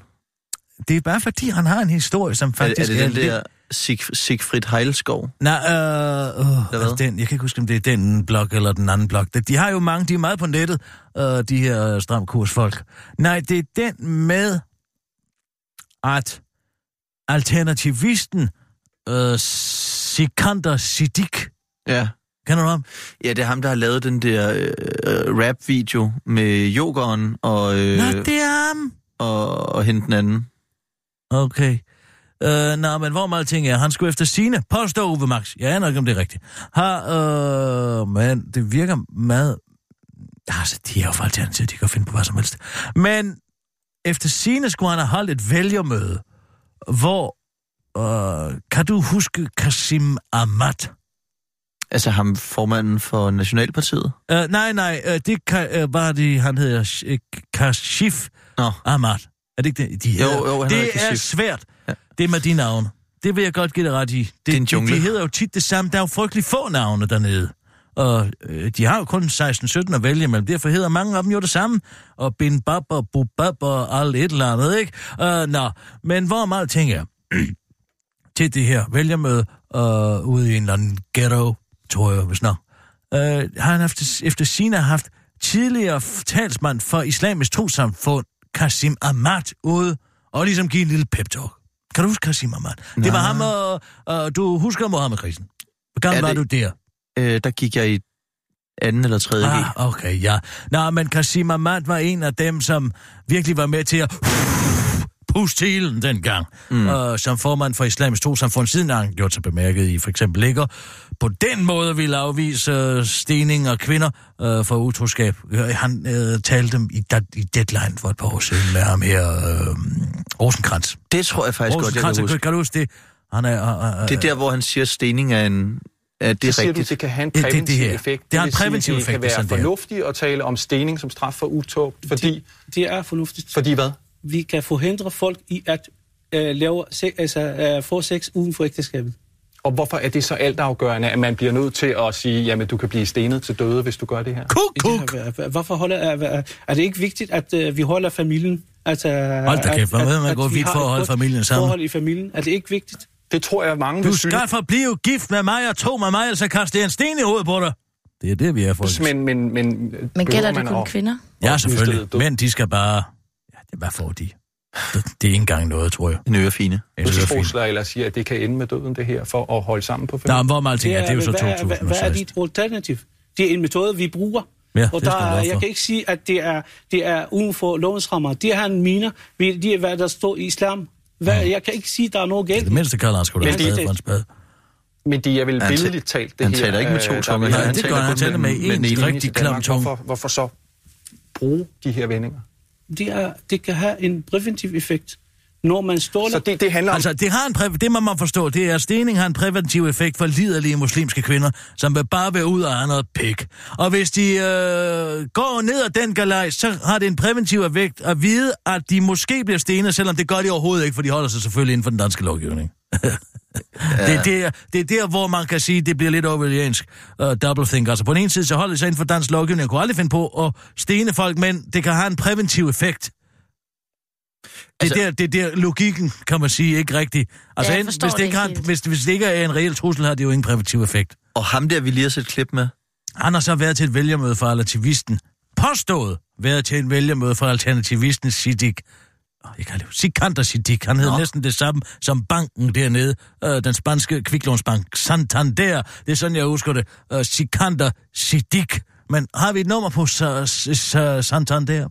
Det er bare fordi, han har en historie, som faktisk er... Er det den er der Sig, Sigfrid Heilskov? Nej, øh, øh, altså den, jeg kan ikke huske, om det er den blog eller den anden blog. De har jo mange, de er meget på nettet, øh, de her stramkursfolk. Nej, det er den med, at alternativisten øh, Sikander Siddiq, Ja. kender du ham? Ja, det er ham, der har lavet den der øh, rap-video med yogeren og, øh, Nå, det er ham. og, og hende den anden. Okay. Øh, nå, men hvor meget ting er, han skulle efter sine påstå Uwe Max. Jeg aner ikke, om det er rigtigt. Har, øh, men det virker meget... Altså, de er jo for alternativet, de kan finde på hvad som helst. Men efter sine skulle han have holdt et vælgermøde, hvor... Øh, kan du huske Kasim Ahmad? Altså ham formanden for Nationalpartiet? Uh, nej, nej, uh, det kan, uh, var det, han hedder uh, Kashif Nå. Ahmad. Er det ikke det? De Jo, jo, han det er Kashif. svært. Det er med de navne. Det vil jeg godt give dig ret i. Det, Det en jungle. de hedder jo tit det samme. Der er jo frygtelig få navne dernede. Og øh, de har jo kun 16-17 at vælge mellem. Derfor hedder mange af dem jo det samme. Og Bin Bab og Bubab og alt et eller andet, ikke? Uh, nå, men hvor meget ting er *clears throat* til det her vælgermøde uh, ude i en eller anden ghetto, tror jeg, hvis nok. Uh, har han efter, efter sine haft tidligere talsmand for islamisk trossamfund, Kasim Ahmad, ude og ligesom give en lille pep-talk. Kan du huske Kasim Ahmad? Nej. Det var ham, og, og du husker Mohammed-krisen. Hvor gammel var du der? Øh, der gik jeg i anden eller tredje. Ah, okay, ja. Nå, men Kasim Ahmad var en af dem, som virkelig var med til at puste til dengang. Mm. Og som formand for Islamisk Trossamfund siden har han gjort sig bemærket i for eksempel ligger. På den måde ville afvise øh, stening af kvinder øh, for utroskab. Øh, Han øh, talte dem i, dat, i Deadline for et par år siden med ham her, øh, Rosenkrantz. Det tror jeg faktisk godt, jeg Rosenkrantz, kan huske. kan du huske det? Han er, øh, øh, Det er der, hvor han siger, at stening er en... At det er så siger rigtigt. du, det kan have en Det- det- det præventiv her. effekt. Det har en præventiv Det effekt, kan det er være det er. fornuftigt at tale om stening som straf for utåb, fordi... Det, det er fornuftigt. Fordi hvad? Vi kan forhindre folk i at øh, lave, se, altså, øh, få sex uden for ægteskabet. Og hvorfor er det så altafgørende, at man bliver nødt til at sige, jamen du kan blive stenet til døde, hvis du gør det her? Kuk, kuk. Hvorfor holder, er, er det ikke vigtigt, at øh, vi holder familien? At, øh, Hold da kæft, hvor at- ved man går vi vidt har for at et holde familien sammen. Forhold i familien. Er det ikke vigtigt? Det tror jeg, mange Du skal forblive gift med mig og to med mig, ellers kaster jeg en sten i hovedet på dig. Det er det, vi er for. Men, men, men, Men gælder det kun kvinder? Ja, selvfølgelig. Men de skal bare... Ja, det, hvad får de? Det, det er ikke engang noget, tror jeg. En ørefine. Ørefine. Dødsbogsregler siger, at det kan ende med døden, det her, for at holde sammen på Nå, familien. men hvor meget ting er, det er jo så hvad, hvad, hvad er 2016. dit alternativ? Det er en metode, vi bruger. Ja, og det der, jeg kan ikke sige, at det er, det er uden for lovens rammer. De her miner, vi- de er, hvad der står i islam. Hvad, jeg kan ikke sige, at der er noget galt. Det mindste kalder han sgu da Men en de- spade for en spade. Men de er vel Han ta- billedligt talt, det han her. taler ikke med to øh, tunger er- han det gør taler han. Han kun taler med med en rigtig klam tunge. Hvorfor, hvorfor så bruge de her vendinger? Det, er, det kan have en præventiv effekt. Når man står Så det, det handler om... Altså, det, har en præ- det må man forstå, det er, at stening har en præventiv effekt for liderlige muslimske kvinder, som vil bare være ud og have noget pik. Og hvis de øh, går ned ad den galej, så har det en præventiv effekt at vide, at de måske bliver stenet, selvom det gør de overhovedet ikke, for de holder sig selvfølgelig inden for den danske lovgivning. *laughs* Det, er der, det er der, hvor man kan sige, at det bliver lidt overvældiansk uh, double think. Altså på den ene side, så holder de sig inden for dansk lovgivning. Jeg kunne aldrig finde på at stene folk, men det kan have en præventiv effekt. Det er, Altså- der, det er der logikken, kan man sige, ikke rigtigt. Altså, Ja, jeg en- forstår hvis, det det ikke har, helt. hvis, hvis det ikke er en reel trussel, har det jo ingen præventiv effekt. Og ham der, vi lige har set klip med, Han har så været til et vælgermøde for Alternativisten. Påstået været til et vælgermøde for Alternativisten Siddiq. Jeg kan det. Sikander Siddiq. Han hed Nå. næsten det samme som banken dernede. Øh, den spanske kviklånsbank. Santander. Det er sådan, jeg husker det. Øh, Sikander Siddiq. Men har vi et nummer på sa- sa- Santander?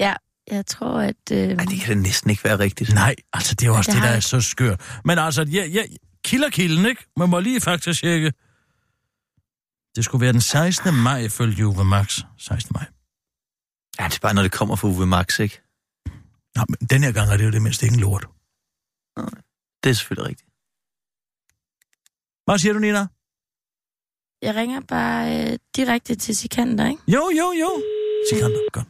Ja, jeg tror, at... Øh, Ej, det kan det næsten ikke være rigtigt. Nej, altså det er jo også det det, der er jeg. så skørt. Men altså, ja, ja, kilderkilden, ikke? Man må lige faktisk tjekke. Det skulle være den 16. maj, ifølge Juve Max. 16. maj. Ja, det er bare, når det kommer fra Uwe Max, ikke? Nå, men den her gang er det jo det mindste ingen lort. Det er selvfølgelig rigtigt. Hvad siger du, Nina? jeg ringer bare øh, direkte til Sikander, ikke? Jo, jo, jo. Sikander, godt.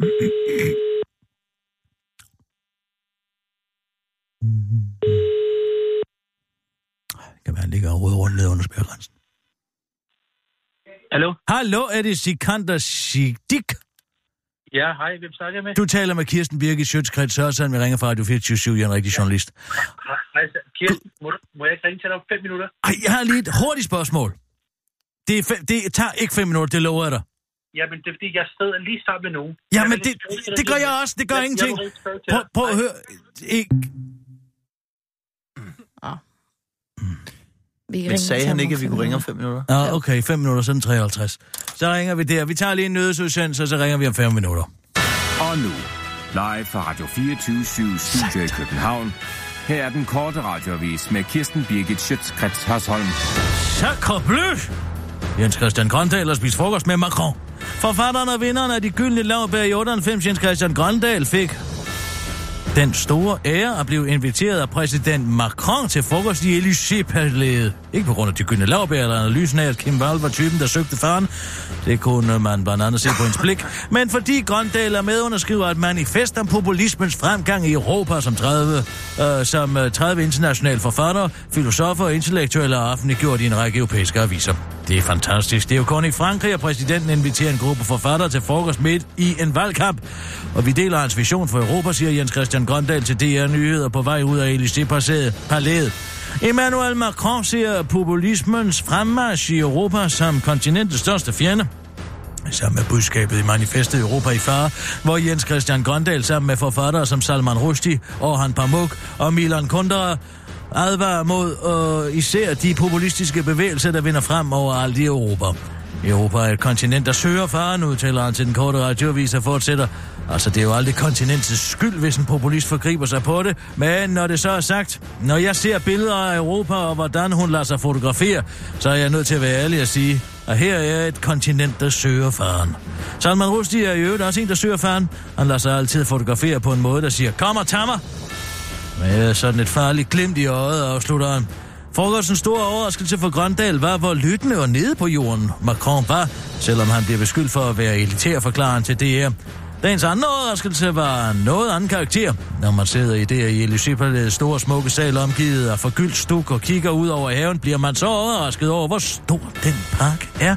Kan være, han ligger og rundt ned under spærgrænsen. Hallo? Hallo, er det Sikander Siddiq? Ja, hej, hvem snakker jeg med? Du taler med Kirsten Birgit Sjøtskreds Sørensen. Vi ringer fra Radio 24 jeg er en rigtig journalist. Hej, Kirsten, må, du- må jeg ikke ringe til dig om fem minutter? Ej, jeg har lige et hurtigt spørgsmål. Det, er fem, det tager ikke fem minutter, det lover jeg dig. Jamen, det er fordi, jeg sidder lige sammen med nogen. Ja, Jeg men vil det, dig det gør jeg også. Det gør Jeg- jeg ingenting. til Prøv, prøv at høre. Ikke. Vi Men sagde han ikke, at vi kunne ringe om fem minutter? Ja, okay, 5 minutter, sådan 53. Så ringer vi der. Vi tager lige en nødsudsendelse, og så ringer vi om 5 minutter. Og nu, live fra Radio 24 Studio i København. Her er den korte radiovis med Kirsten Birgit Schøtzgrads Hasholm. Sacre bleu! Jens Christian Grøndal har spist frokost med Macron. Forfatteren og vinderen af de gyldne lavbær i 98, Jens Christian Grøndal, fik den store ære at blive inviteret af præsident Macron til frokost i Élysée-palæet. Ikke på grund af de gyldne lavbær eller analysen af, at Kim Wall var typen, der søgte faren. Det kunne man blandt andet se på hendes blik. Men fordi Grøndal er medunderskriver et manifest om populismens fremgang i Europa som 30, øh, som øh, 30 internationale forfattere, filosofer og intellektuelle har offentliggjort i en række europæiske aviser. Det er fantastisk. Det er jo kun i Frankrig, at præsidenten inviterer en gruppe forfattere til frokost midt i en valgkamp. Og vi deler hans vision for Europa, siger Jens Christian Grøndal til DR Nyheder på vej ud af Elysée-palæet. Emmanuel Macron ser populismens fremmarsch i Europa som kontinentets største fjende. Sammen med budskabet i manifestet Europa i fare, hvor Jens Christian Grøndal sammen med forfattere som Salman Rushdie, Orhan Pamuk og Milan Kundera advarer mod øh, især de populistiske bevægelser, der vinder frem overalt i Europa. Europa er et kontinent, der søger faren, udtaler han til den korte radioavis og fortsætter. Altså, det er jo aldrig kontinentets skyld, hvis en populist forgriber sig på det. Men når det så er sagt, når jeg ser billeder af Europa og hvordan hun lader sig fotografere, så er jeg nødt til at være ærlig og sige, at her er et kontinent, der søger faren. Salman Rushdie er i øvrigt også en, der søger faren. Han lader sig altid fotografere på en måde, der siger, kom og tag mig. Med sådan et farligt glimt i øjet, afslutter han. Frokostens store overraskelse for Grøndal var, hvor lyttende og nede på jorden Macron var, selvom han bliver beskyldt for at være elitær, forklaren til DR. Dagens anden overraskelse var noget anden karakter. Når man sidder i det i Élysée store smukke sal omgivet af forgyldt stuk og kigger ud over haven, bliver man så overrasket over, hvor stor den park er.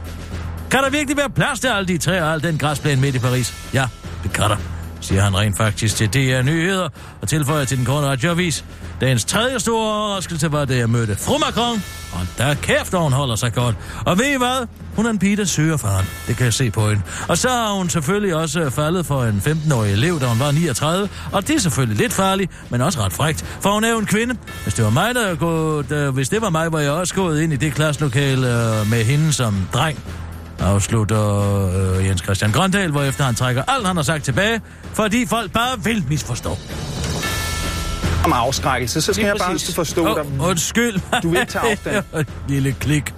Kan der virkelig være plads til alle de træer og al den græsplæne midt i Paris? Ja, det kan der siger han rent faktisk til DR Nyheder og tilføjer til den korte radioavis. Dagens tredje store overraskelse var, da jeg mødte fru Macron, og der kæft, hun holder sig godt. Og ved I hvad? Hun er en pige, der søger faren. Det kan jeg se på hende. Og så har hun selvfølgelig også faldet for en 15-årig elev, da hun var 39. Og det er selvfølgelig lidt farligt, men også ret frægt. For hun er jo en kvinde. Hvis det var mig, der gået, øh, hvis det var mig, var jeg også gået ind i det klasselokale øh, med hende som dreng afslutter øh, Jens Christian Grøndal, hvorefter han trækker alt, han har sagt tilbage, fordi folk bare vil misforstå. Om afskrækkelse, så skal Lige jeg bare præcis. forstå Åh, dig. Undskyld. Du vil ikke tage afstand. *laughs* Lille klik.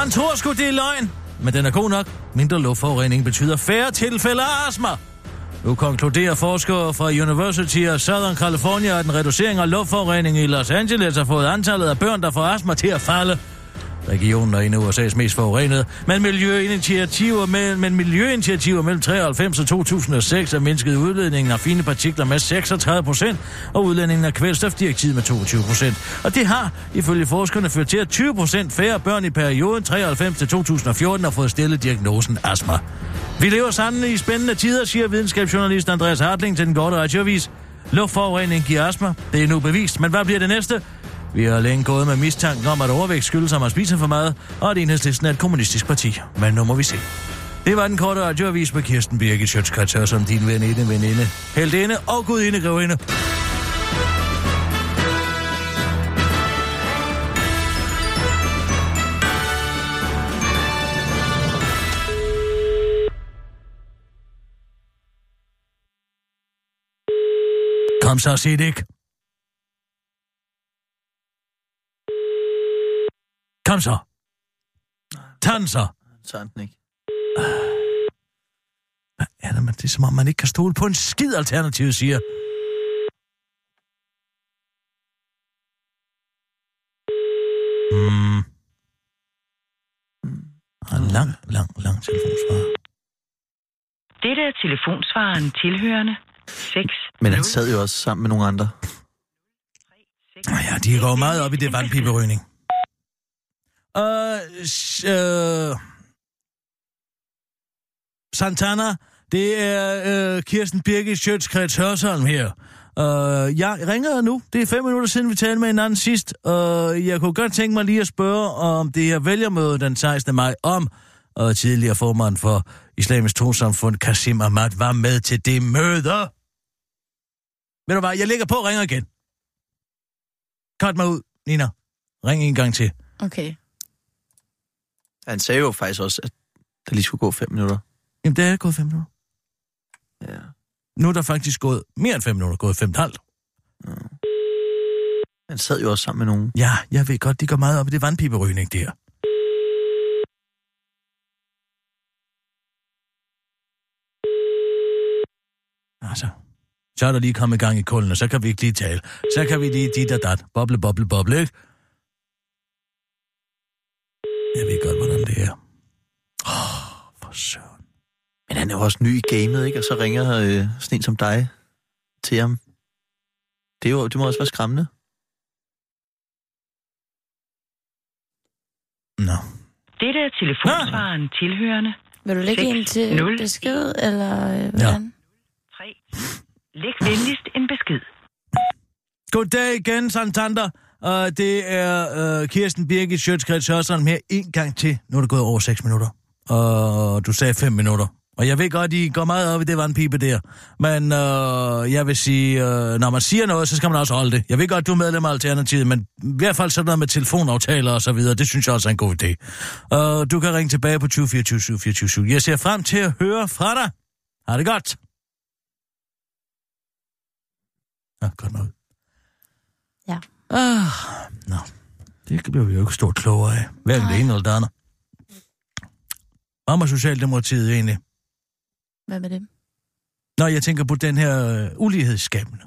Man tror sgu, det er løgn. Men den er god nok. Mindre luftforurening betyder færre tilfælde af astma. Nu konkluderer forskere fra University of Southern California, at en reducering af luftforurening i Los Angeles har fået antallet af børn, der får astma til at falde. Regionen er en af USA's mest forurenede, men miljøinitiativer, med, men miljøinitiativer mellem 93 og 2006 har mindsket udledningen af fine partikler med 36 procent, og udledningen af kvælstofdirektivet med 22 procent. Og det har, ifølge forskerne, ført til, at 20 procent færre børn i perioden 93 til 2014 har fået stillet diagnosen astma. Vi lever sandelig i spændende tider, siger videnskabsjournalist Andreas Hartling til den gode radioavis. Luftforurening giver astma. Det er nu bevist. Men hvad bliver det næste? Vi har længe gået med mistanken om, at overvægt skyldes, at man spiser for meget, og at enhedslisten er et kommunistisk parti. Men nu må vi se. Det var den korte radioavis med Kirsten Birgit Sjøtskrets som din veninde, veninde, heldinde og gudinde, grevinde. Kom så, Sidik. Kom så. Tag den så. Tager den ikke. Hvad er det, man, det er som om, man ikke kan stole på en skid alternativ, siger. Mm. En lang, lang, lang telefonsvar. Dette er telefonsvaren tilhørende 6. Men han sad jo også sammen med nogle andre. Ja, de går meget op i det vandpiberygning. Øh, øh, Santana, det er øh, Kirsten Birgit Sjøtskrets Hørsholm her. Øh, jeg ringer nu. Det er fem minutter siden, vi talte med hinanden sidst. Øh, jeg kunne godt tænke mig lige at spørge om det her vælgermøde den 16. maj om og tidligere formand for Islamisk Trosamfund, Kasim Ahmad, var med til det møde. Ved du hvad, jeg lægger på og ringer igen. Kort mig ud, Nina. Ring en gang til. Okay. Han sagde jo faktisk også, at der lige skulle gå fem minutter. Jamen, det er gået fem minutter. Ja. Nu er der faktisk gået mere end fem minutter, gået fem og et halvt. Han sad jo også sammen med nogen. Ja, jeg ved godt, de går meget op i det vandpiberygning der. Altså, så er der lige kommet i gang i kulden, og så kan vi ikke lige tale. Så kan vi lige dit og dat. Boble, boble, boble, ikke? Jeg ved godt, hvordan det er. Åh, for søren. Men han er jo også ny i gamet, ikke? Og så ringer øh, sådan en som dig til ham. Det, er jo, det må også være skræmmende. Nå. Dette er telefonsvaren tilhørende. Vil du lægge en til 0, besked, eller øh, hvordan? 3. Læg venligst en besked. Goddag igen, Santander. Uh, det er uh, Kirsten Birgit Sjøtskreds Hørsholm her en gang til. Nu er det gået over 6 minutter. Og du sagde 5 minutter. Og jeg ved godt, I går meget op i det vandpipe der. Men uh, jeg vil sige, uh, når man siger noget, så skal man også holde det. Jeg ved godt, du er medlem af Alternativet, men i hvert fald sådan noget med telefonaftaler og så videre, det synes jeg også er en god idé. Uh, du kan ringe tilbage på 2024 724 Jeg ser frem til at høre fra dig. Ha' det godt. Ja, godt nok. Ja. Ah, nå. Det bliver vi jo ikke stort klogere af. Hverken det ene eller det andet. Hvad med Socialdemokratiet egentlig? Hvad med det? Når jeg tænker på den her øh, ulighedsskabende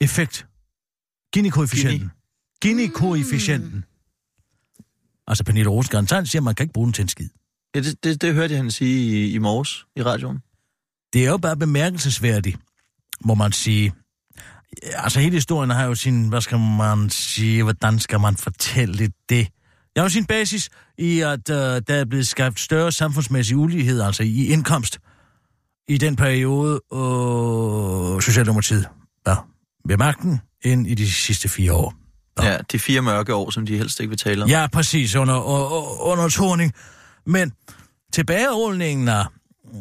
effekt. Gini-koefficienten. Gini-koefficienten. Altså, Pernille Rosengarn siger, at man kan ikke bruge den til en skid. Ja, det, det, det hørte jeg hende sige i, i morges i radioen. Det er jo bare bemærkelsesværdigt, må man sige. Altså, hele historien har jo sin, hvad skal man sige, hvordan skal man fortælle det? Jeg har sin basis i, at uh, der er blevet skabt større samfundsmæssig ulighed, altså i indkomst, i den periode, uh, Socialdemokratiet var ved magten, end i de sidste fire år. Ja, de fire mørke år, som de helst ikke vil tale om. Ja, præcis, under, under, under torning. Men tilbagerulningen af, mm,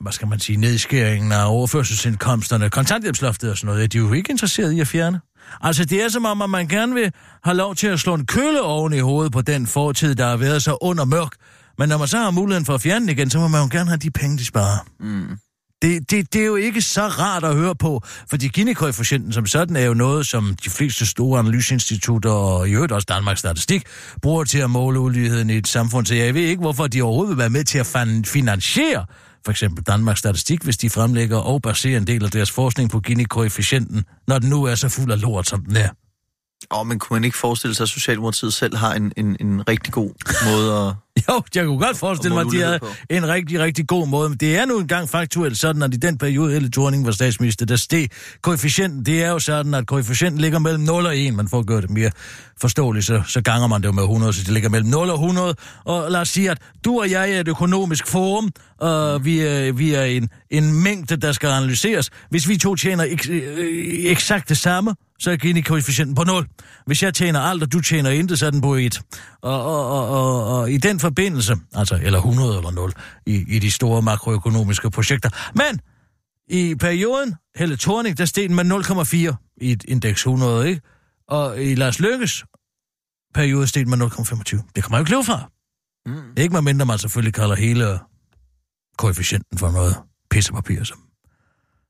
hvad skal man sige, nedskæringen af overførselsindkomsterne, kontanthjælpsloftet og sådan noget, er de jo ikke interesseret i at fjerne. Altså, det er som om, at man gerne vil have lov til at slå en køle oven i hovedet på den fortid, der har været så under mørk. Men når man så har muligheden for at fjerne den igen, så må man jo gerne have de penge, de sparer. Mm. Det, det, det er jo ikke så rart at høre på, fordi Gini-koefficienten som sådan er jo noget, som de fleste store analyseinstitutter og i øvrigt også Danmarks Statistik bruger til at måle uligheden i et samfund. Så jeg ved ikke, hvorfor de overhovedet vil være med til at finansiere for eksempel Danmarks Statistik, hvis de fremlægger og baserer en del af deres forskning på Gini-koefficienten, når den nu er så fuld af lort, som den er. Åh, oh, men kunne man ikke forestille sig, at Socialdemokratiet selv har en, en, en rigtig god måde at... *laughs* Jo, jeg kunne godt forestille mig, at de havde en rigtig, rigtig god måde. Men det er nu engang faktuelt sådan, at i den periode, Helle Thorning var statsminister, der steg koefficienten. Det er jo sådan, at koefficienten ligger mellem 0 og 1. Man får gjort det mere forståeligt, så, så ganger man det jo med 100, så det ligger mellem 0 og 100. Og lad os sige, at du og jeg er et økonomisk forum, og vi er, vi er en, en mængde, der skal analyseres. Hvis vi to tjener ek, øh, eksakt det samme, så er Gini-koefficienten på 0. Hvis jeg tjener alt, og du tjener intet, så er den på 1. Og, og, og, og, og i den forbindelse, altså, eller 100 eller 0, i, i de store makroøkonomiske projekter. Men i perioden, Helle Thorning, der steg den med 0,4 i et indeks 100, ikke? Og i Lars Lykkes periode steg den med 0,25. Det kan man jo ikke leve fra. Mm. Ikke med mindre man selvfølgelig kalder hele koefficienten for noget pissepapir, som,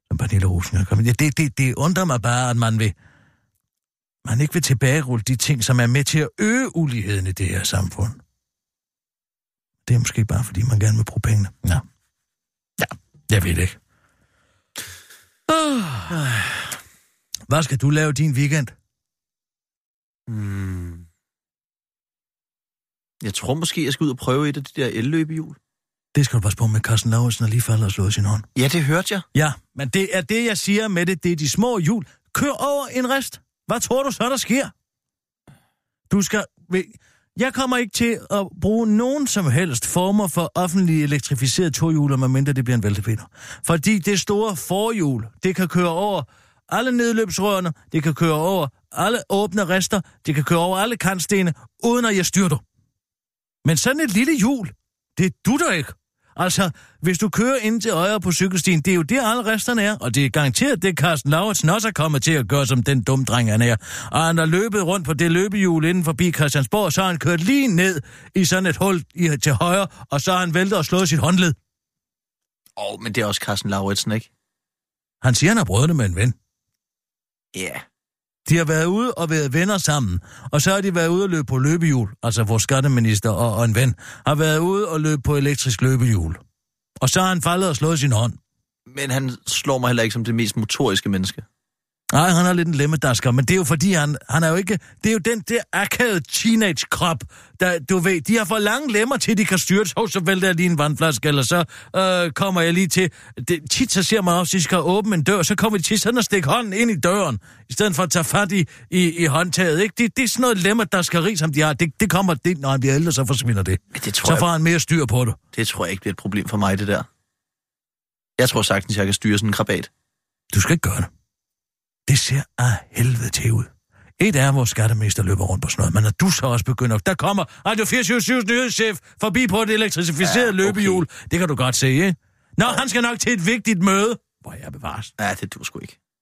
som Pernille Rosen har kommet. Det, det, det undrer mig bare, at man vil man ikke vil tilbagerulle de ting, som er med til at øge uligheden i det her samfund. Det er måske bare, fordi man gerne vil bruge pengene. Ja. Ja, jeg ved det ikke. Uh. *sighs* Hvad skal du lave din weekend? Mm. Jeg tror måske, jeg skal ud og prøve et af de der elløbehjul. Det skal du passe på med, Carsten Lauritsen er lige faldet og slået sin hånd. Ja, det hørte jeg. Ja, men det er det, jeg siger med det. Det er de små hjul. Kør over en rest. Hvad tror du så, der sker? Du skal... Jeg kommer ikke til at bruge nogen som helst former for offentlig elektrificerede tohjuler, medmindre det bliver en væltepinder. Fordi det store forhjul, det kan køre over alle nedløbsrørene, det kan køre over alle åbne rester, det kan køre over alle kantstene, uden at jeg styrter. Men sådan et lille hjul, det du der ikke. Altså, hvis du kører ind til højre på cykelstien, det er jo der alle resterne er, og det er garanteret, det Carsten Lauritsen også er kommet til at gøre, som den dumme dreng han er. Og han har løbet rundt på det løbehjul inden forbi Christiansborg, så har han kørt lige ned i sådan et hul i, til højre, og så har han væltet og slået sit håndled. Åh, oh, men det er også Carsten Lauritsen, ikke? Han siger, han har prøvet det med en ven. Ja. Yeah. De har været ude og været venner sammen, og så har de været ude og løbe på løbehjul, altså vores skatteminister og, og en ven, har været ude og løbe på elektrisk løbehjul. Og så har han faldet og slået sin hånd. Men han slår mig heller ikke som det mest motoriske menneske. Nej, han er lidt en lemmadasker, men det er jo fordi, han, han er jo ikke... Det er jo den der akavede teenage-krop, der, du ved, de har for lange lemmer til, de kan styre så, så vælter jeg lige en vandflaske, eller så øh, kommer jeg lige til... Det, tit så ser man også, at de skal åbne en dør, så kommer de til sådan at stikke hånden ind i døren, i stedet for at tage fat i, i, i håndtaget, ikke? Det, det er sådan noget lemmadaskeri, som de har. Det, det kommer... Det, når han bliver ældre, så forsvinder det. det tror så jeg- får han mere styr på det. Det tror jeg ikke bliver et problem for mig, det der. Jeg tror sagtens, jeg kan styre sådan en krabat. Du skal ikke gøre det. Det ser af helvede til ud. Et er, hvor skattemester løber rundt på sådan noget, men når du så også begynder... Der kommer Radio 24 nyhedschef forbi på et elektrificeret ja, okay. løbehjul. Det kan du godt se, ikke? Nå, han skal nok til et vigtigt møde. Hvor jeg bevares. Ja, det du sgu ikke.